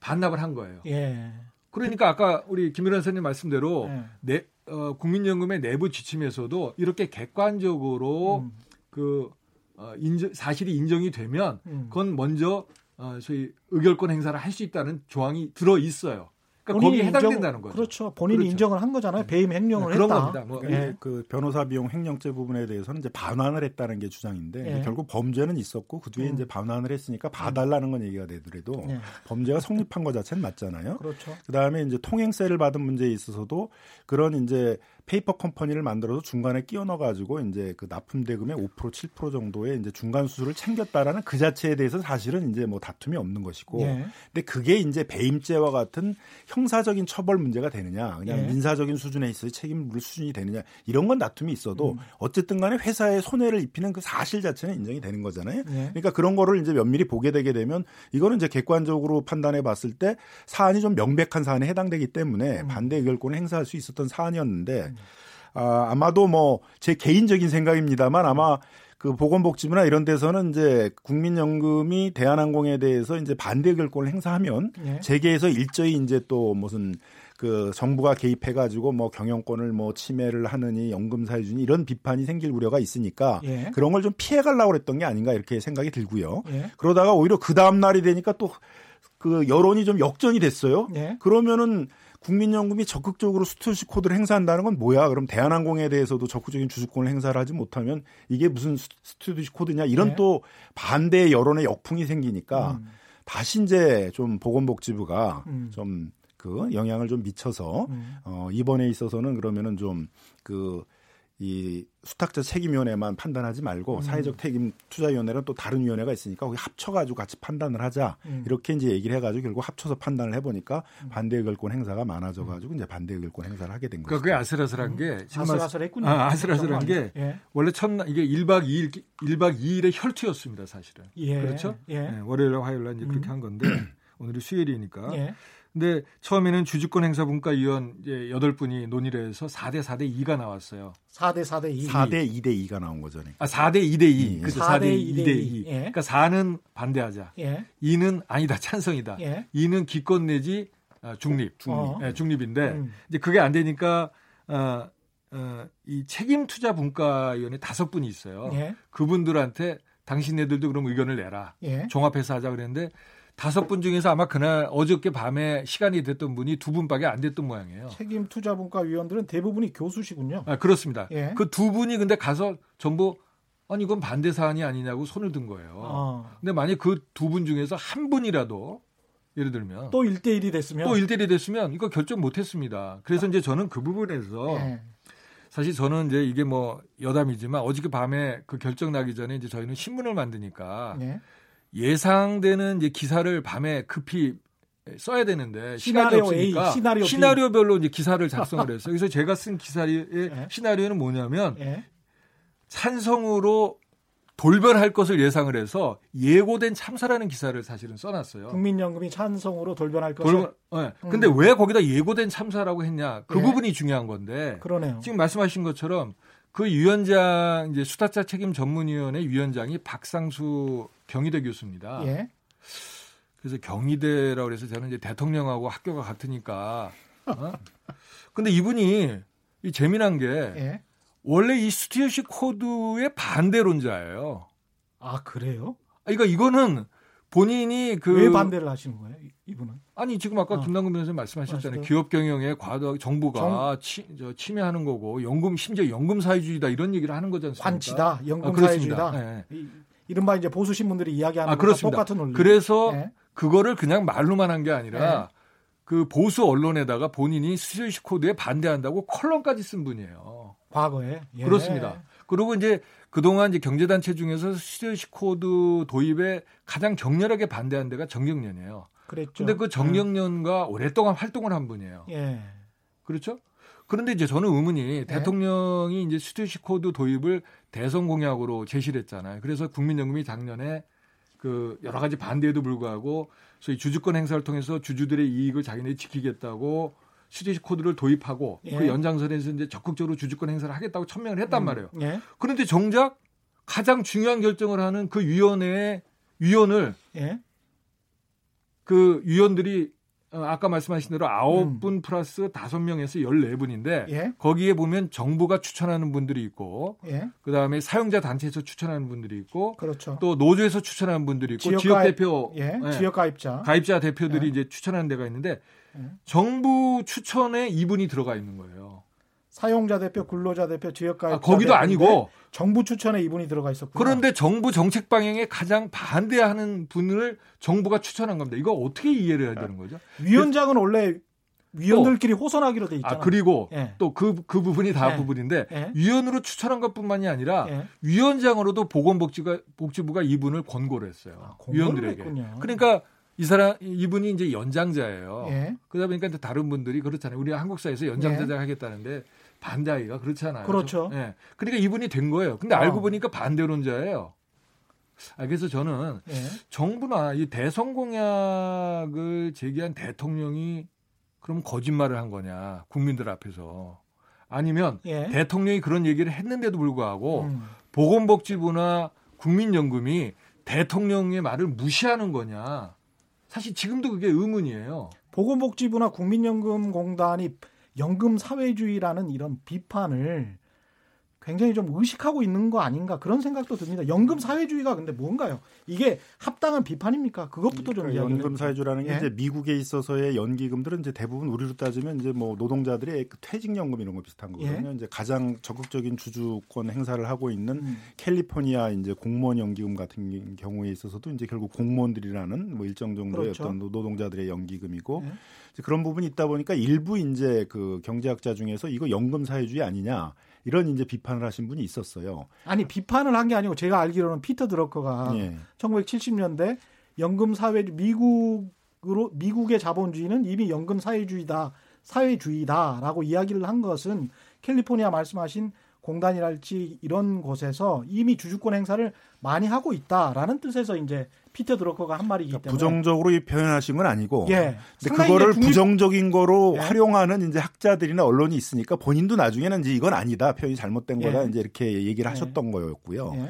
반납을 한 거예요. 예. 그러니까 아까 우리 김일환 선생님 말씀대로 예. 내, 어, 국민연금의 내부 지침에서도 이렇게 객관적으로 음. 그 어, 인정, 사실이 인정이 되면 음. 그건 먼저 어, 소위 의결권 행사를 할 수 있다는 조항이 들어 있어요. 그러니까 본인이 거기에 인정- 해당된다는 거죠. 그렇죠. 본인이 그렇죠. 인정을 한 거잖아요. 배임 횡령을 네, 그런 했다. 겁니다. 뭐, 예. 그 변호사 비용 횡령죄 부분에 대해서는 이제 반환을 했다는 게 주장인데 예. 결국 범죄는 있었고 그 뒤에 음. 이제 반환을 했으니까 봐달라는 건 얘기가 되더라도 예. 범죄가 성립한 것 자체는 맞잖아요. 그렇죠. 그다음에 이제 통행세를 받은 문제에 있어서도 그런 이제 페이퍼 컴퍼니를 만들어서 중간에 끼워 넣어 가지고 이제 그 납품 대금의 5% 7% 정도의 이제 중간 수수료를 챙겼다라는 그 자체에 대해서 사실은 이제 뭐 다툼이 없는 것이고 예. 근데 그게 이제 배임죄와 같은 형사적인 처벌 문제가 되느냐, 그냥 예. 민사적인 수준에 있어서 책임 물 수준이 되느냐 이런 건 다툼이 음. 있어도 어쨌든 간에 회사에 손해를 입히는 그 사실 자체는 인정이 되는 거잖아요. 예. 그러니까 그런 거를 이제 면밀히 보게 되게 되면 이거는 이제 객관적으로 판단해 봤을 때 사안이 좀 명백한 사안에 해당되기 때문에 음. 반대 의결권을 행사할 수 있었던 사안이었는데 아, 아마도 뭐 제 개인적인 생각입니다만 아마 그 보건복지부나 이런 데서는 이제 국민연금이 대한항공에 대해서 이제 반대 의결권을 행사하면 예. 재계에서 일저히 이제 또 무슨 그 정부가 개입해 가지고 뭐 경영권을 뭐 침해를 하느니 연금 사유주니 이런 비판이 생길 우려가 있으니까 예. 그런 걸 좀 피해가려고 그랬던 게 아닌가 이렇게 생각이 들고요. 예. 그러다가 오히려 그 다음 날이 되니까 또 그 여론이 좀 역전이 됐어요. 예. 그러면은 국민연금이 적극적으로 스튜디오 코드를 행사한다는 건 뭐야? 그럼 대한항공에 대해서도 적극적인 주주권을 행사를 하지 못하면 이게 무슨 스튜디오 코드냐? 이런 네. 또 반대의 여론의 역풍이 생기니까 음. 다시 이제 좀 보건복지부가 음. 좀그 영향을 좀 미쳐서 음. 어 이번에 있어서는 그러면은 좀그 이 수탁자 책임위원회만 판단하지 말고 음. 사회적 책임 투자위원회는 또 다른 위원회가 있으니까 거기 합쳐가지고 같이 판단을 하자 음. 이렇게 이제 얘기를 해가지고 결국 합쳐서 판단을 해보니까 반대 의결권 행사가 많아져가지고 이제 반대 의결권 행사를 하게 된 거죠. 그러니까 그게 아슬아슬한 게 지금 말- 아슬아슬했군요. 아, 아슬아슬한 게 예. 원래 첫날 이게 1박 2일 1박 2일의 혈투였습니다, 사실은. 예. 그렇죠? 예. 네, 월요일 날 화요일 날 이제 그렇게 음. 한 건데 오늘이 수요일이니까. 예. 근데 처음에는 주주권 행사 분과 위원 이제 8분이 논의를 해서 4대 4대 2가 나왔어요. 4대 4대 2. 4대 2대 2가 나온 거죠. 그러니까. 아, 4대 2대 2. 예. 그죠? 4대 4대 2대 2대 2. 2. 예. 그러니까 4는 반대하자. 예. 2는 아니다. 찬성이다. 예. 2는 기권 내지 아, 중립. 어. 예, 중립인데 음. 이제 그게 안 되니까 어, 어, 이 책임 투자 분과위원회 다섯 분이 있어요. 예. 그분들한테 당신네들도 그럼 의견을 내라. 예. 종합해서 하자 그랬는데 다섯 분 중에서 아마 그날 어저께 밤에 시간이 됐던 분이 두 분밖에 안 됐던 모양이에요. 책임 투자분과 위원들은 대부분이 교수시군요. 아, 그렇습니다. 예. 그두 분이 근데 가서 전부 아니 이건 반대 사안이 아니냐고 손을 든 거예요. 어. 근데 만약 그 두 분 중에서 한 분이라도 예를 들면 또 1대 1이 됐으면 또 일대일이 됐으면 이거 결정 못 했습니다. 그래서 이제 저는 그 부분에서 예. 사실 저는 이제 이게 뭐 여담이지만 어저께 밤에 그 결정 나기 전에 이제 저희는 신문을 만드니까 예. 예상되는 이제 기사를 밤에 급히 써야 되는데 시간이 시나리오 없으니까 A, 시나리오 B. 시나리오 별로 이제 기사를 작성을 했어요. 그래서 제가 쓴 기사의 예. 시나리오는 뭐냐면 예. 찬성으로 돌변할 것을 예상을 해서 예고된 참사라는 기사를 사실은 써놨어요. 국민연금이 찬성으로 돌변할 것을 예. 근데 음. 왜 거기다 예고된 참사라고 했냐? 그 예. 부분이 중요한 건데 그러네요. 지금 말씀하신 것처럼 그 위원장 이제 수탁자 책임 전문위원회 위원장이 박상수 경희대 교수입니다. 예. 그래서 경희대라고 그래서 저는 이제 대통령하고 학교가 같으니까. 어? 근데 이분이 이 재미난 게 예. 원래 이 stewardship code의 반대론자예요. 아 그래요? 아, 그러니까 이거는 본인이 그 왜 반대를 하시는 거예요? 이- 이분은? 아니 지금 아까 어. 김남근 변호사님 말씀하셨잖아요. 말씀. 기업 경영에 과도 정부가 치, 저, 침해하는 거고 연금 심지어 연금 사회주의다 이런 얘기를 하는 않습니까? 관치다, 연금 아. 사회주의다. 예. 이- 이른바 이제 보수 신문들이 이야기하는 아, 거랑. 똑같은 논리. 그래서 예. 그거를 그냥 말로만 한 게 아니라 네. 그 보수 언론에다가 본인이 stewardship code에 반대한다고 칼럼까지 쓴 분이에요. 과거에 예. 그렇습니다. 그리고 이제 그동안 이제 경제단체 중에서 stewardship code 도입에 가장 격렬하게 반대한 데가 전경련이에요. 그랬죠. 근데 그 전경련과 오랫동안 활동을 한 분이에요. 예. 그렇죠? 그런데 이제 저는 의문이 네. 대통령이 이제 stewardship code 도입을 대선 공약으로 제시를 했잖아요. 그래서 국민연금이 작년에 그 여러 가지 반대에도 불구하고 소위 주주권 행사를 통해서 주주들의 이익을 자기네들이 지키겠다고 stewardship code를 도입하고 예. 그 연장선에서 이제 적극적으로 주주권 행사를 하겠다고 천명을 했단 음, 말이에요. 예. 그런데 정작 가장 중요한 결정을 하는 그 위원회의 위원을 예. 그 위원들이 어, 아까 말씀하신 대로 아홉 음. 분 플러스 다섯 명에서 열네 분인데 예. 거기에 보면 정부가 추천하는 분들이 있고 예. 그다음에 사용자 단체에서 추천하는 분들이 있고 그렇죠. 또 노조에서 추천하는 분들이 있고 지역 지역 가입- 대표 예. 예, 지역 가입자. 가입자 대표들이 예. 이제 추천하는 데가 있는데 예. 정부 추천에 이분이 들어가 있는 거예요. 사용자 대표, 근로자 대표, 지역 가입자. 아, 거기도 아니고 정부 추천에 이분이 들어가 있었군요. 그런데 정부 정책 방향에 가장 반대하는 분을 정부가 추천한 겁니다. 이거 어떻게 이해를 해야 되는 거죠? 위원장은 원래 위원들끼리 호선하기로 돼 있잖아요. 아 그리고 예. 또그그 부분이 다 예. 부분인데 예. 위원으로 추천한 것뿐만이 아니라 예. 위원장으로도 보건복지가 복지부가 이분을 권고를 했어요. 아, 위원들에게. 했군요. 그러니까 이 사람 이분이 이제 연장자예요. 예. 그러다 보니까 이제 다른 분들이 그렇잖아요. 우리 한국 사회에서 연장자장 하겠다는데 반대하기가 그렇잖아요. 예. 그렇죠. 예. 그러니까 이분이 된 거예요. 근데 어. 알고 보니까 반대론자예요. 아, 그래서 저는 예. 정부나 이 대선 공약을 제기한 대통령이 그럼 거짓말을 한 거냐 국민들 앞에서 아니면 예. 대통령이 그런 얘기를 했는데도 불구하고 음. 보건복지부나 국민연금이 대통령의 말을 무시하는 거냐 사실 지금도 그게 의문이에요. 보건복지부나 국민연금공단이 연금 사회주의라는 이런 비판을 굉장히 좀 의식하고 있는 거 아닌가 그런 생각도 듭니다. 연금 사회주의가 근데 뭔가요? 이게 합당한 비판입니까? 그것부터 좀 그러니까 이야기를 연금 사회주라는 게 예. 이제 미국에 있어서의 연기금들은 이제 대부분 우리로 따지면 이제 뭐 노동자들의 그 퇴직연금 이런 거 비슷한 거거든요. 이제 가장 적극적인 주주권 행사를 하고 있는 음. 캘리포니아 이제 공무원 연기금 같은 경우에 있어서도 이제 결국 공무원들이라는 뭐 일정 정도의 그렇죠. 어떤 노- 노동자들의 연기금이고 예. 이제 그런 부분이 있다 보니까 일부 이제 그 경제학자 중에서 이거 연금 사회주의 아니냐 이런 이제 비판을 하신 분이 있었어요. 아니 비판을 한 게 아니고 제가 알기로는 피터 드러커가 예. 1970년대 연금 사회 미국으로 미국의 자본주의는 이미 연금 사회주의다 사회주의다라고 이야기를 한 것은 캘리포니아 말씀하신 공단이랄지 이런 곳에서 이미 주주권 행사를 많이 하고 있다라는 뜻에서 이제 피터 드러커가 한 말이기 때문에 그러니까 부정적으로 이 표현하신 건 아니고 예. 근데 그거를 중립- 부정적인 거로 예. 활용하는 이제 학자들이나 언론이 있으니까 본인도 나중에는 이제 이건 아니다 표현이 잘못된 예. 거다 이제 이렇게 얘기를 예. 하셨던 거였고요. 예.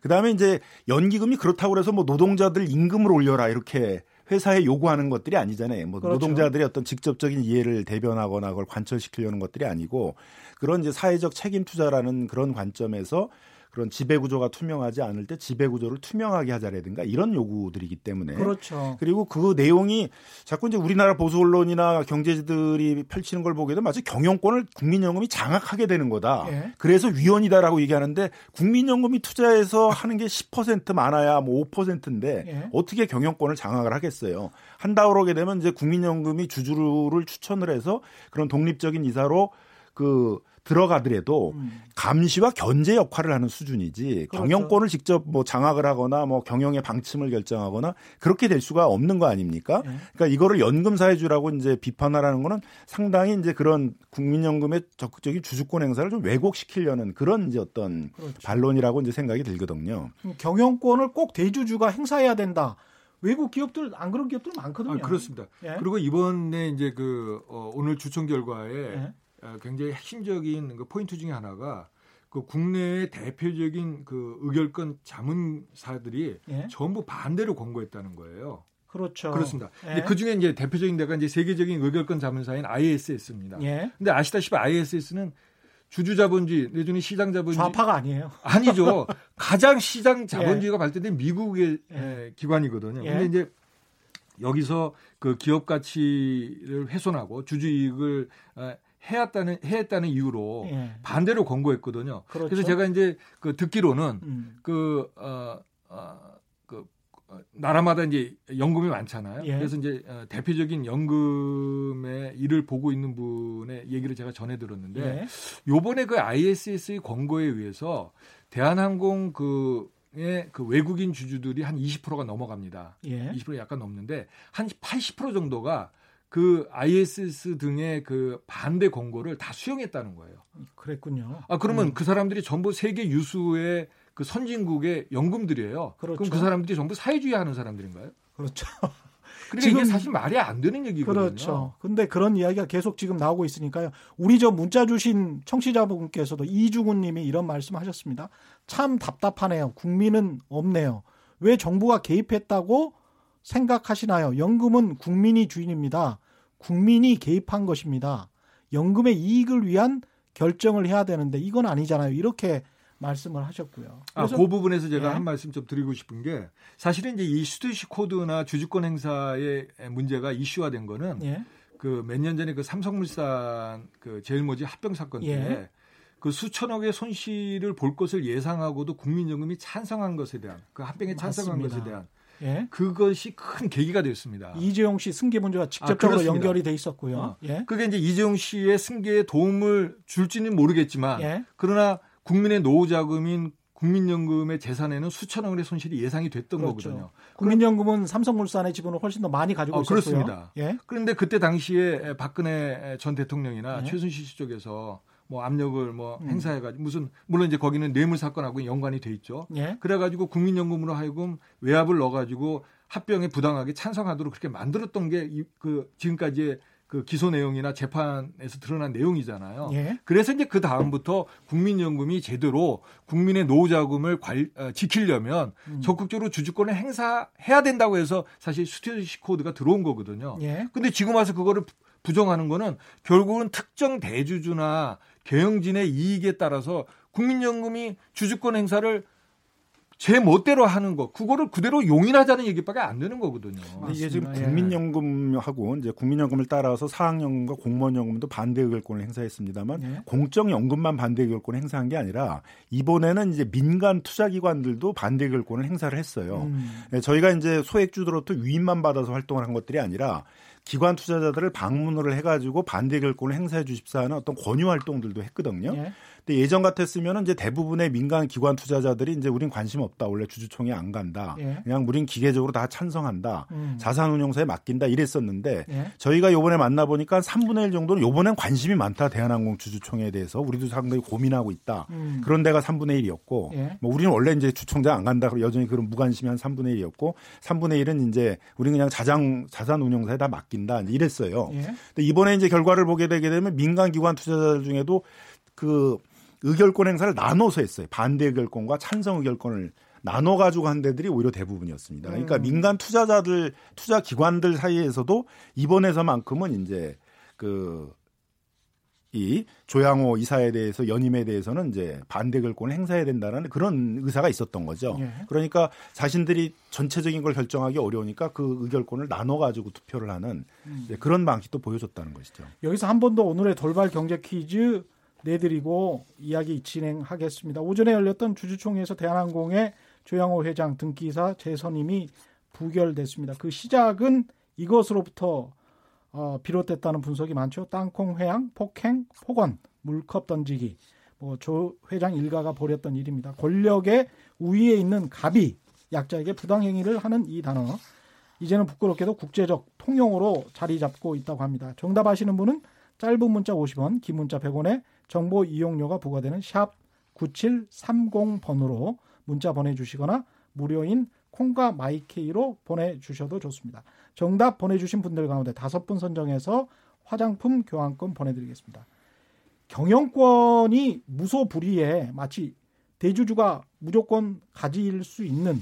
그다음에 이제 연기금이 그렇다고 그래서 뭐 노동자들 임금을 올려라 이렇게 회사에 요구하는 것들이 아니잖아요. 뭐 그렇죠. 노동자들의 어떤 직접적인 이해를 대변하거나 그걸 관철시키려는 것들이 아니고 그런 이제 사회적 책임 투자라는 그런 관점에서 그런 지배 구조가 투명하지 않을 때 지배 구조를 투명하게 하자라든가 이런 요구들이기 때문에 그렇죠. 그리고 그 내용이 자꾸 이제 우리나라 보수 언론이나 경제지들이 펼치는 걸 보게 되면 마치 경영권을 국민연금이 장악하게 되는 거다. 예. 그래서 위헌이다라고 얘기하는데 국민연금이 투자해서 하는 게 10% 많아야 뭐 5%인데 예. 어떻게 경영권을 장악을 하겠어요. 한다 그러게 되면 이제 국민연금이 주주를 추천을 해서 그런 독립적인 이사로 그 들어가더라도 음. 감시와 견제 역할을 하는 수준이지 그렇죠. 경영권을 직접 뭐 장악을 하거나 뭐 경영의 방침을 결정하거나 그렇게 될 수가 없는 거 아닙니까? 예. 그러니까 이거를 연금 사회주라고 이제 비판하라는 거는 상당히 이제 그런 국민연금의 적극적인 주주권 행사를 좀 왜곡시키려는 그런 이제 어떤 그렇죠. 반론이라고 이제 생각이 들거든요. 경영권을 꼭 대주주가 행사해야 된다. 외국 기업들 안 그런 기업들 많거든요. 아, 그렇습니다. 예. 그리고 이번에 이제 그 어, 오늘 주총 결과에 예. 어, 굉장히 핵심적인 그 포인트 중에 하나가 그 국내의 대표적인 그 의결권 자문사들이 예. 전부 반대로 권고했다는 거예요. 그렇죠. 그렇습니다. 예. 그 중에 이제 대표적인 데가 이제 세계적인 의결권 자문사인 ISS입니다. 예. 근데 아시다시피 ISS는 주주 자본주의 내지는 시장 자본주의 좌파가 아니에요. 아니죠. 가장 시장 자본주의가 발달된 미국의 예. 에, 기관이거든요. 예. 근데 이제 여기서 그 기업 가치를 훼손하고 주주 이익을 어, 해왔다는 해했다는 이유로 예. 반대로 권고했거든요. 그렇죠. 그래서 제가 이제 그 듣기로는 음. 그 어, 어, 그 어, 나라마다 이제 연금이 많잖아요. 예. 그래서 이제 어, 대표적인 연금의 일을 보고 있는 분의 얘기를 제가 전해 들었는데 예. 요번에 그 ISS의 권고에 의해서 대한항공 그 그 외국인 주주들이 한 20%가 넘어갑니다. 예. 20% 약간 넘는데 한 80% 정도가 그 ISS 등의 그 반대 권고를 다 수용했다는 거예요. 그랬군요. 아 그러면 음. 그 사람들이 전부 세계 유수의 그 선진국의 연금들이에요. 그렇죠. 그럼 그 사람들이 전부 사회주의 하는 사람들인가요? 그렇죠. 그러니까 지금- 이게 사실 말이 안 되는 얘기거든요. 그렇죠. 근데 그런 이야기가 계속 지금 나오고 있으니까요. 우리 저 문자 주신 청취자분께서도 이주군 님이 이런 말씀 하셨습니다. 참 답답하네요. 국민은 없네요. 왜 정부가 개입했다고 생각하시나요? 연금은 국민이 주인입니다. 국민이 개입한 것입니다. 연금의 이익을 위한 결정을 해야 되는데 이건 아니잖아요. 이렇게 말씀을 하셨고요. 아, 그 부분에서 제가 예. 한 말씀 좀 드리고 싶은 게 사실은 이제 이 스튜시 코드나 주주권 행사의 문제가 이슈화된 거는 예. 그몇 년 전에 그 삼성물산 그 제일모직 합병 사건 때 예. 그 수천억의 손실을 볼 것을 예상하고도 국민연금이 찬성한 것에 대한 그 합병에 찬성한 맞습니다. 것에 대한 예. 그것이 큰 계기가 됐습니다. 이재용 씨 승계 문제와 직접적으로 아. 연결이 돼 있었고요. 어. 예. 그게 이제 이재용 씨의 승계에 도움을 줄지는 모르겠지만 예. 그러나 국민의 노후 자금인 국민연금의 재산에는 수천억 원의 손실이 예상이 됐던 그렇죠. 거거든요. 국민연금은 삼성물산의 지분을 훨씬 더 많이 가지고 어, 있었고요. 그렇습니다. 예. 그런데 그때 당시에 박근혜 전 대통령이나 네. 최순실 씨 쪽에서 뭐 압력을 뭐 음. 행사해가지고 무슨 물론 이제 거기는 뇌물 사건하고 연관이 돼 있죠. 예. 그래가지고 국민연금으로 하여금 외압을 넣어가지고 합병에 부당하게 찬성하도록 그렇게 만들었던 게 그 지금까지의 그 기소 내용이나 재판에서 드러난 내용이잖아요. 예. 그래서 이제 그 다음부터 국민연금이 제대로 국민의 노후 자금을 관- 어, 지키려면 음. 적극적으로 주주권을 행사해야 된다고 해서 사실 스튜어디시 코드가 들어온 거거든요. 예. 근데 지금 와서 그거를 부정하는 거는 결국은 특정 대주주나 경영진의 이익에 따라서 국민연금이 주주권 행사를 제 멋대로 하는 거 그거를 그대로 용인하자는 얘기밖에 안 되는 거거든요. 아, 근데 이게 지금. 예. 국민연금하고 이제 국민연금을 따라서 사학연금과 공무원연금도 반대 의결권을 행사했습니다만 예. 공적연금만 반대 의결권을 행사한 게 아니라 이번에는 이제 민간 투자기관들도 반대 의결권을 행사를 했어요. 음. 네, 저희가 이제 소액주들로부터 위임만 받아서 활동을 한 것들이 아니라 기관 투자자들을 방문을 해가지고 반대 결권을 행사해 주십사 하는 어떤 권유 활동들도 했거든요. 예. 근데 예전 같았으면 이제 대부분의 민간 기관 투자자들이 이제 우린 관심 없다. 원래 주주총회 안 간다. 예. 그냥 우린 기계적으로 다 찬성한다. 음. 자산운용사에 맡긴다. 이랬었는데 예. 저희가 요번에 만나보니까 3분의 1 정도는 요번엔 관심이 많다. 대한항공 주주총회에 대해서 우리도 상당히 고민하고 있다. 음. 그런 데가 3분의 1이었고 예. 뭐 우리는 원래 이제 주총장 안 간다. 여전히 그런 무관심이 한 3분의 1이었고 3분의 1은 이제 우리는 그냥 자장 자산 운용사에 다 맡긴다. 이랬어요. 예. 근데 이번에 이제 결과를 보게 되게 되면 민간 기관 투자자들 중에도 그 의결권 행사를 나눠서 했어요. 반대 의결권과 찬성 의결권을 나눠 가지고 한 데들이 오히려 대부분이었습니다. 그러니까 음. 민간 투자자들 투자 기관들 사이에서도 이번에서만큼은 이제 그 이 조양호 이사에 대해서 연임에 대해서는 이제 반대 결권을 행사해야 된다는 그런 의사가 있었던 거죠. 예. 그러니까 자신들이 전체적인 걸 결정하기 어려우니까 그 의결권을 나눠 가지고 투표를 하는 음. 그런 방식도 보여줬다는 것이죠. 여기서 한 번 더 오늘의 돌발 경제 퀴즈 내드리고 이야기 진행하겠습니다. 오전에 열렸던 주주총회에서 대한항공의 조양호 회장 등기사 재선임이 부결됐습니다. 그 시작은 이것으로부터 어, 비롯됐다는 분석이 많죠. 땅콩 회항, 폭행, 폭언, 물컵 던지기. 뭐 조 회장 일가가 벌였던 일입니다. 권력의 우위에 있는 갑이 약자에게 부당행위를 하는 이 단어. 이제는 부끄럽게도 국제적 통용어로 자리 잡고 있다고 합니다. 정답 아시는 분은 짧은 문자 50원, 긴 문자 100원에 정보 이용료가 부과되는 샵 9730번으로 문자 보내주시거나 무료인 콩과 마이케이로 보내주셔도 좋습니다. 정답 보내주신 분들 가운데 다섯 분 선정해서 화장품 교환권 보내드리겠습니다. 경영권이 무소불위에 마치 대주주가 무조건 가질 수 있는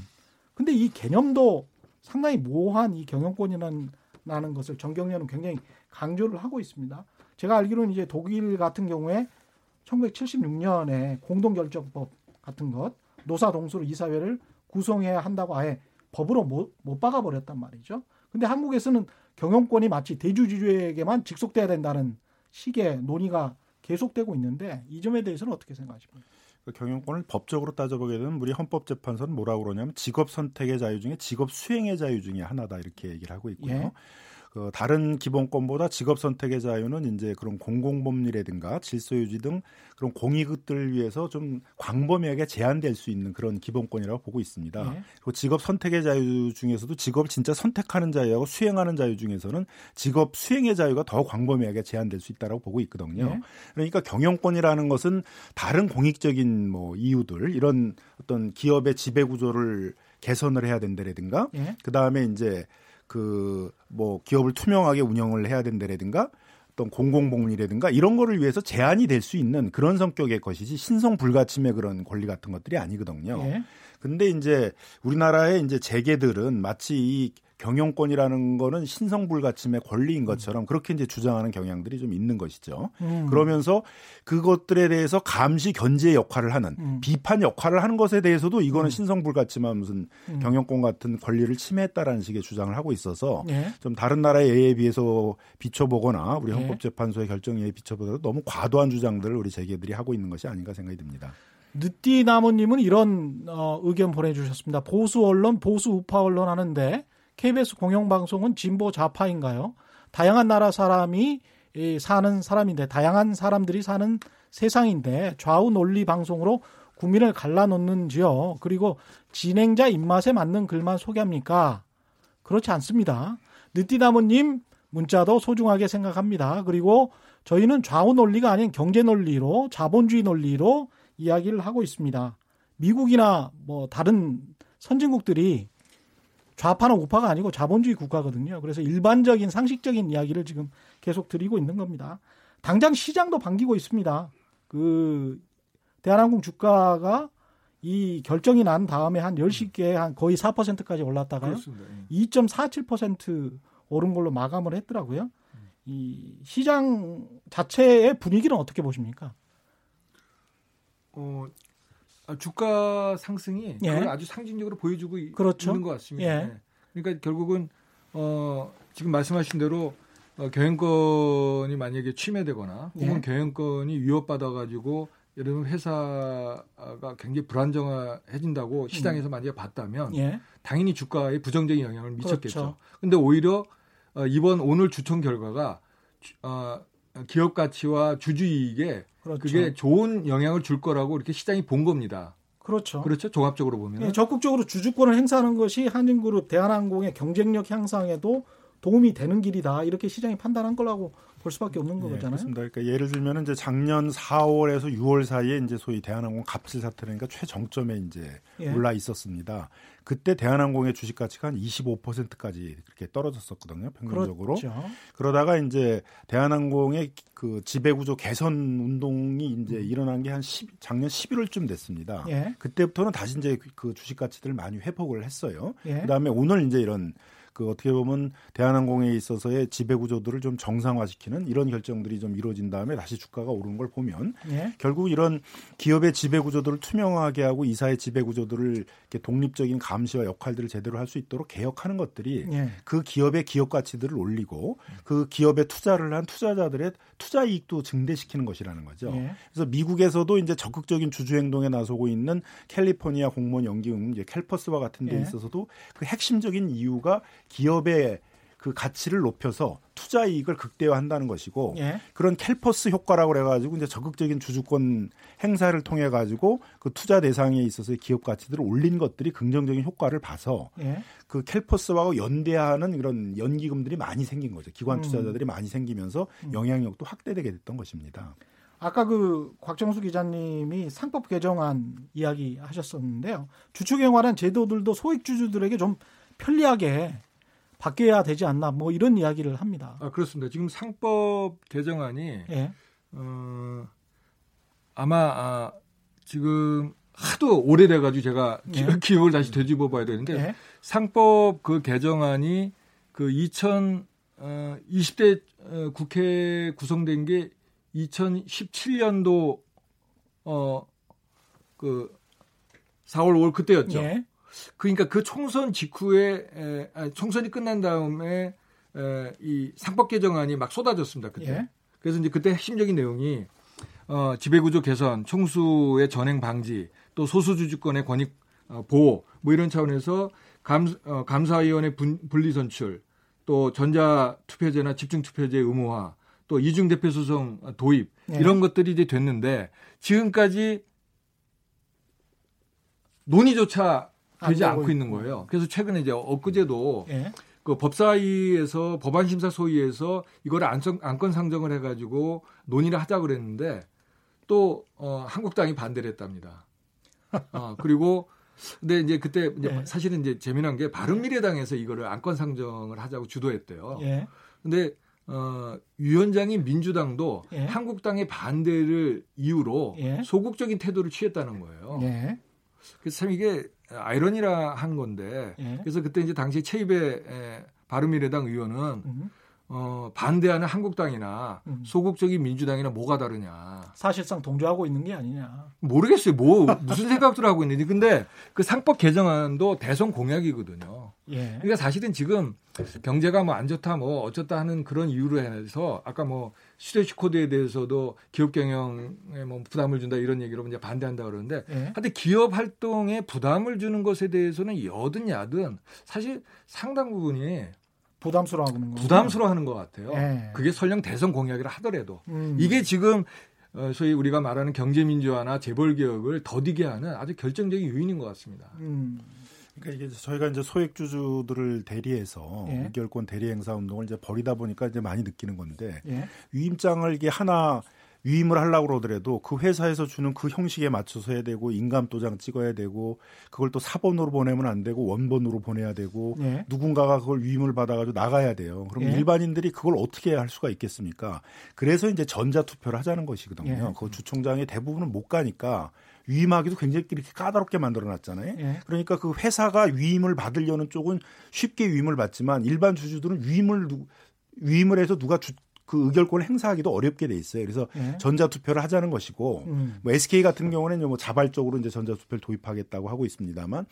근데 이 개념도 상당히 모호한 이 경영권이라는 라는 것을 정경련은 굉장히 강조를 하고 있습니다. 제가 알기로는 이제 독일 같은 경우에 1976년에 공동결정법 같은 것 노사 동수로 이사회를 구성해야 한다고 아예 법으로 못, 못 박아버렸단 말이죠. 근데 한국에서는 경영권이 마치 대주주에게만 직속돼야 된다는 식의 논의가 계속되고 있는데 이 점에 대해서는 어떻게 생각하십니까? 그 경영권을 법적으로 따져보게 되면 우리 헌법재판소는 뭐라고 그러냐면 직업 선택의 자유 중에 직업 수행의 자유 중에 하나다 이렇게 얘기를 하고 있고요. 예. 그 다른 기본권보다 직업 선택의 자유는 이제 그런 공공법리라든가 질서 유지 등 그런 공익을 위해서 좀 광범위하게 제한될 수 있는 그런 기본권이라고 보고 있습니다. 네. 그리고 직업 선택의 자유 중에서도 직업을 진짜 선택하는 자유하고 수행하는 자유 중에서는 직업 수행의 자유가 더 광범위하게 제한될 수 있다라고 보고 있거든요. 네. 그러니까 경영권이라는 것은 다른 공익적인 뭐 이유들 이런 어떤 기업의 지배 구조를 개선을 해야 된다라든가 네. 그다음에 이제 그 뭐 기업을 투명하게 운영을 해야 된다라든가 어떤 공공복리라든가 이런 거를 위해서 제한이 될 수 있는 그런 성격의 것이지 신성 불가침의 그런 권리 같은 것들이 아니거든요. 예. 근데 이제 우리나라의 이제 재계들은 마치 이 경영권이라는 거는 신성불가침의 권리인 것처럼 그렇게 이제 주장하는 경향들이 좀 있는 것이죠. 음. 그러면서 그것들에 대해서 감시 견제 역할을 하는 음. 비판 역할을 하는 것에 대해서도 이거는 음. 신성불가침한 무슨 음. 경영권 같은 권리를 침해했다라는 식의 주장을 하고 있어서 예. 좀 다른 나라의 예에 비해서 비춰보거나 우리 예. 헌법재판소의 결정에 비춰보거나 너무 과도한 주장들을 우리 재계들이 하고 있는 것이 아닌가 생각이 듭니다. 느띠나무님은 이런 어, 의견 보내주셨습니다. 보수 언론, 보수 우파 언론 하는데 KBS 공영방송은 진보 좌파인가요? 다양한 나라 사람이 사는 사람인데 다양한 사람들이 사는 세상인데 좌우 논리 방송으로 국민을 갈라놓는지요. 그리고 진행자 입맛에 맞는 글만 소개합니까? 그렇지 않습니다. 느띠나무님 문자도 소중하게 생각합니다. 그리고 저희는 좌우 논리가 아닌 경제 논리로 자본주의 논리로 이야기를 하고 있습니다. 미국이나 뭐 다른 선진국들이 좌파나 우파가 아니고 자본주의 국가거든요. 그래서 일반적인 상식적인 이야기를 지금 계속 드리고 있는 겁니다. 당장 시장도 반기고 있습니다. 그 대한항공 주가가 이 결정이 난 다음에 한 10시께 한 거의 4%까지 올랐다가요. 2.47% 오른 걸로 마감을 했더라고요. 이 시장 자체의 분위기는 어떻게 보십니까? 어, 아, 주가 상승이 예. 그걸 아주 상징적으로 보여주고 그렇죠. 있는 것 같습니다. 예. 네. 그러니까 결국은 어, 지금 말씀하신 대로 어, 경영권이 만약에 침해되거나 혹은 예. 경영권이 위협받아 가지고 예를 들면 회사가 굉장히 불안정해진다고 시장에서 음. 만약에 봤다면 예. 당연히 주가에 부정적인 영향을 미쳤겠죠. 그렇죠. 근데 오히려 어, 이번 오늘 주총 결과가 어, 기업 가치와 주주 이익에 그렇죠. 그게 좋은 영향을 줄 거라고 이렇게 시장이 본 겁니다. 그렇죠. 그렇죠. 종합적으로 보면. 네, 적극적으로 주주권을 행사하는 것이 한진그룹 대한항공의 경쟁력 향상에도 도움이 되는 길이다. 이렇게 시장이 판단한 거라고 볼 수밖에 없는 네, 거잖아요. 그렇습니다. 그러니까 예를 들면 이제 작년 4월에서 6월 사이에 이제 소위 대한항공 갑질 사태라니까 최정점에 이제 예. 올라 있었습니다. 그때 대한항공의 주식 가치가 한 25%까지 그렇게 떨어졌었거든요. 평균적으로. 그렇죠. 그러다가 이제 대한항공의 그 지배 구조 개선 운동이 이제 음. 일어난 게 한 작년 11월쯤 됐습니다. 예. 그때부터는 다시 이제 그 주식 가치들을 많이 회복을 했어요. 예. 그다음에 오늘 이제 이런 그 어떻게 보면 대한항공에 있어서의 지배 구조들을 좀 정상화시키는 이런 결정들이 좀 이루어진 다음에 다시 주가가 오르는 걸 보면 예. 결국 이런 기업의 지배 구조들을 투명하게 하고 이사의 지배 구조들을 이렇게 독립적인 감시와 역할들을 제대로 할 수 있도록 개혁하는 것들이 예. 그 기업의 기업 가치들을 올리고 그 기업에 투자를 한 투자자들의 투자 이익도 증대시키는 것이라는 거죠. 예. 그래서 미국에서도 이제 적극적인 주주 행동에 나서고 있는 캘리포니아 공무원 연기금 이제 캘퍼스와 같은 데 예. 있어서도 그 핵심적인 이유가 기업의 그 가치를 높여서 투자 이익을 극대화한다는 것이고 예. 그런 캘퍼스 효과라고 그래가지고 이제 적극적인 주주권 행사를 통해 가지고 그 투자 대상에 있어서 기업 가치들을 올린 것들이 긍정적인 효과를 봐서 예. 그 캘퍼스와 연대하는 이런 연기금들이 많이 생긴 거죠. 기관 음. 투자자들이 음. 많이 생기면서 음. 영향력도 확대되게 됐던 것입니다. 아까 그 곽정수 기자님이 상법 개정안 이야기 하셨었는데요. 주축경활한 제도들도 소액 주주들에게 좀 편리하게 바뀌어야 되지 않나 뭐 이런 이야기를 합니다. 아 그렇습니다. 지금 상법 개정안이 예. 어, 아마 아, 지금 하도 오래돼 가지고 제가 예. 기억을 다시 되짚어 봐야 되는데 예. 상법 그 개정안이 그 2000, 어, 20대 어, 국회 구성된 게 2017년도 어, 그 4월 5월 그때였죠. 예. 그러니까 그 총선 직후에 에, 아니, 총선이 끝난 다음에 에, 이 상법 개정안이 막 쏟아졌습니다. 그때. 예. 그래서 이제 그때 핵심적인 내용이 어, 지배구조 개선, 총수의 전행 방지, 또 소수주주권의 권익 어, 보호, 뭐 이런 차원에서 감, 어, 감사위원회 분, 분리 선출, 또또 전자 투표제나 집중 투표제 의무화, 또 이중 대표 소송 도입 예. 이런 것들이 이제 됐는데 지금까지 논의조차 되지 안 않고 있는 거예요. 그래서 최근에 이제 엊그제도 예. 그 법사위에서 법안심사 소위에서 이거를 안건, 안건 상정을 해가지고 논의를 하자 그랬는데 또 어, 한국당이 반대를 했답니다. 어, 그리고 근데 이제 그때 이제 예. 사실은 이제 재미난 게 바른미래당에서 이거를 안건 상정을 하자고 주도했대요. 예. 근데 어, 위원장인 민주당도 예. 한국당의 반대를 이유로 예. 소극적인 태도를 취했다는 거예요. 예. 그래서 참 이게 아이러니라 한 건데 예. 그래서 그때 이제 당시 최입의 에, 바른미래당 의원은 음. 어, 반대하는 한국당이나 음. 소극적인 민주당이나 뭐가 다르냐 사실상 동조하고 있는 게 아니냐. 모르겠어요. 뭐 무슨 생각들 하고 있는지 근데 그 상법 개정안도 대선 공약이거든요. 예. 그러니까 사실은 지금 경제가 뭐 안 좋다 뭐 어쩌다 하는 그런 이유로 해서 아까 뭐 수대시 코드에 대해서도 기업 경영에 뭐 부담을 준다 이런 얘기로 이제 반대한다 그러는데 예. 하여튼 기업 활동에 부담을 주는 것에 대해서는 여든 야든 사실 상당 부분이 부담스러워하는 거. 부담스러워하는 것 같아요. 예. 그게 설령 대선 공약이라 하더라도 음. 이게 지금 어, 소위 우리가 말하는 경제민주화나 재벌개혁을 더디게 하는 아주 결정적인 요인인 것 같습니다. 음. 그러니까 이게 저희가 이제 소액 주주들을 대리해서 예. 의결권 대리 행사 운동을 이제 벌이다 보니까 이제 많이 느끼는 건데 예. 위임장을 이게 하나 위임을 하려고 그러더라도 그 회사에서 주는 그 형식에 맞춰서 해야 되고 인감 도장 찍어야 되고 그걸 또 사본으로 보내면 안 되고 원본으로 보내야 되고 예. 누군가가 그걸 위임을 받아가지고 나가야 돼요. 그럼 예. 일반인들이 그걸 어떻게 할 수가 있겠습니까? 그래서 이제 전자 투표를 하자는 것이거든요. 예. 그 주총장의 대부분은 못 가니까 위임하기도 굉장히 이렇게 까다롭게 만들어놨잖아요. 예. 그러니까 그 회사가 위임을 받으려는 쪽은 쉽게 위임을 받지만 일반 주주들은 위임을 누- 위임을 해서 누가 주, 그 의결권을 행사하기도 어렵게 돼 있어요. 그래서 예. 전자 투표를 하자는 것이고 음. 뭐 SK 같은 경우는 뭐 자발적으로 이제 전자 투표를 도입하겠다고 하고 있습니다만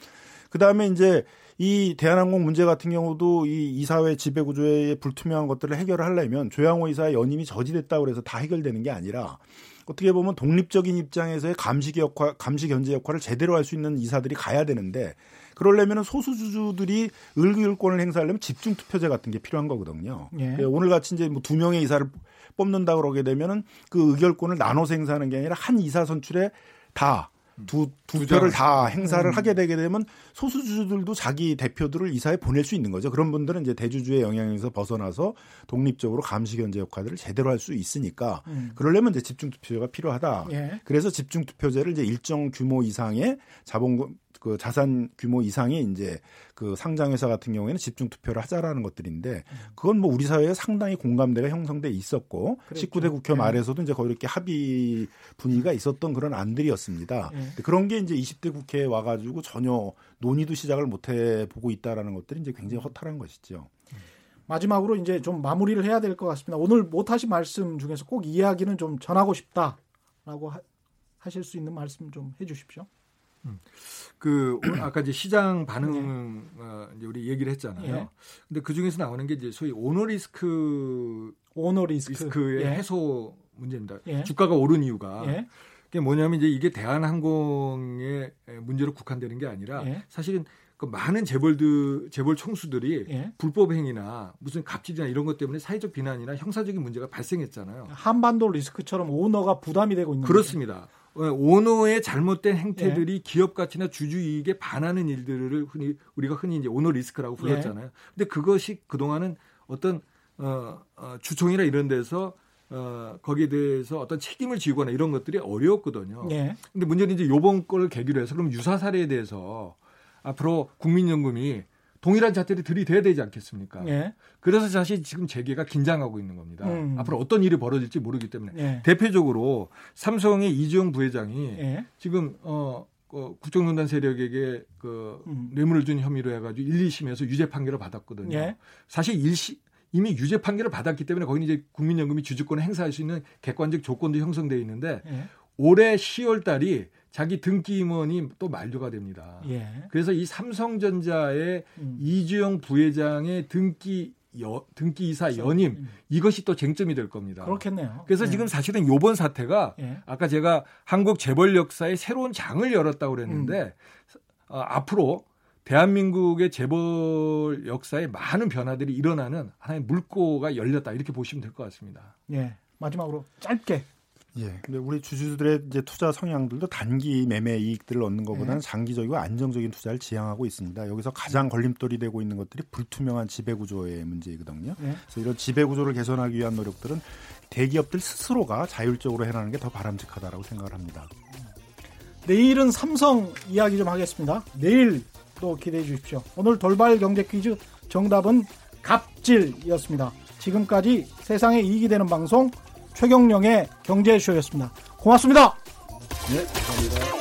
그다음에 이제 이 대한항공 문제 같은 경우도 이 이사회 지배 구조의 불투명한 것들을 해결을 하려면 조양호 이사의 연임이 저지됐다고 해서 다 해결되는 게 아니라 어떻게 보면 독립적인 입장에서의 감시 역할, 감시 견제 역할을 제대로 할 수 있는 이사들이 가야 되는데 그러려면 소수 주주들이 의결권을 행사하려면 집중 투표제 같은 게 필요한 거거든요. 예. 그 오늘 같이 이제 뭐 두 명의 이사를 뽑는다 그러게 되면은 그 의결권을 나눠서 행사하는 게 아니라 한 이사 선출에 다 두, 두두 표를 장. 다 행사를 음. 하게 되게 되면 소수 주주들도 자기 대표들을 이사에 보낼 수 있는 거죠. 그런 분들은 이제 대주주의 영향에서 벗어나서 독립적으로 감시 견제 역할들을 제대로 할 수 있으니까 음. 그러려면 이제 집중 투표가 필요하다. 예. 그래서 집중 투표제를 이제 일정 규모 이상의 자본 그 자산 규모 이상의 이제 그 상장 회사 같은 경우에는 집중 투표를 하자라는 것들인데 그건 뭐 우리 사회에 상당히 공감대가 형성돼 있었고 그렇죠. 19대 국회 네. 말에서도 이제 거의 이렇게 합의 분위기가 있었던 그런 안들이었습니다. 예. 근데 그런 게 이제 20대 국회에 와가지고 전혀 논의도 시작을 못해 보고 있다라는 것들이 이제 굉장히 허탈한 것이죠. 마지막으로 이제 좀 마무리를 해야 될 것 같습니다. 오늘 못하신 말씀 중에서 꼭 이야기는 좀 전하고 싶다라고 하, 하실 수 있는 말씀 좀 해주십시오. 그 오늘 아까 이제 시장 반응 어, 이제 우리 얘기를 했잖아요. 예. 근데 그 중에서 나오는 게 이제 소위 오너 리스크 오너 리스크. 리스크의 예. 해소 문제입니다. 예. 주가가 오른 이유가 예. 그게 뭐냐면 이제 이게 대한항공의 문제로 국한되는 게 아니라 예. 사실은 그 많은 재벌들 재벌 총수들이 예. 불법 행위나 무슨 갑질이나 이런 것 때문에 사회적 비난이나 형사적인 문제가 발생했잖아요. 한반도 리스크처럼 오너가 부담이 되고 있는 그렇습니다. 어, 오너의 잘못된 예. 행태들이 기업 가치나 주주 이익에 반하는 일들을 흔히 우리가 흔히 이제 오너 리스크라고 예. 불렀잖아요. 근데 그것이 그동안은 어떤 어, 어, 주총이나 이런 데서 어, 거기에 대해서 어떤 책임을 지거나 이런 것들이 어려웠거든요. 예. 근데 문제는 이제 요번 걸 계기로 해서 그럼 유사 사례에 대해서 앞으로 국민연금이 동일한 잣대를 들이대야 되지 않겠습니까? 예. 그래서 사실 지금 재계가 긴장하고 있는 겁니다. 음. 앞으로 어떤 일이 벌어질지 모르기 때문에 예. 대표적으로 삼성의 이주영 부회장이 예. 지금 어, 어 국정농단 세력에게 그 음. 뇌물을 준 혐의로 해가지고 1, 2심에서 유죄 판결을 받았거든요. 예. 사실 1시 이미 유죄 판결을 받았기 때문에 거기는 이제 국민연금이 주주권을 행사할 수 있는 객관적 조건도 형성돼 있는데 예. 올해 10월 달이 자기 등기 임원이 또 만료가 됩니다. 예. 그래서 이 삼성전자의 음. 이주영 부회장의 등기 여, 등기 이사 연임 음. 이것이 또 쟁점이 될 겁니다. 그렇겠네요. 그래서 예. 지금 사실은 요번 사태가 예. 아까 제가 한국 재벌 역사의 새로운 장을 열었다고 그랬는데 음. 어, 앞으로 대한민국의 재벌 역사에 많은 변화들이 일어나는 하나의 물꼬가 열렸다 이렇게 보시면 될 것 같습니다. 예. 마지막으로 짧게 예. 근데 우리 주주들의 이제 투자 성향들도 단기 매매 이익들을 얻는 것보다는 예. 장기적이고 안정적인 투자를 지향하고 있습니다. 여기서 가장 걸림돌이 되고 있는 것들이 불투명한 지배 구조의 문제이거든요. 예. 그래서 이런 지배 구조를 개선하기 위한 노력들은 대기업들 스스로가 자율적으로 해나가는 게 더 바람직하다라고 생각을 합니다. 내일은 삼성 이야기 좀 하겠습니다. 내일 또 기대해 주십시오. 오늘 돌발 경제 퀴즈 정답은 갑질이었습니다. 지금까지 세상에 이익이 되는 방송 최경령의 경제쇼였습니다. 고맙습니다. 네, 감사합니다.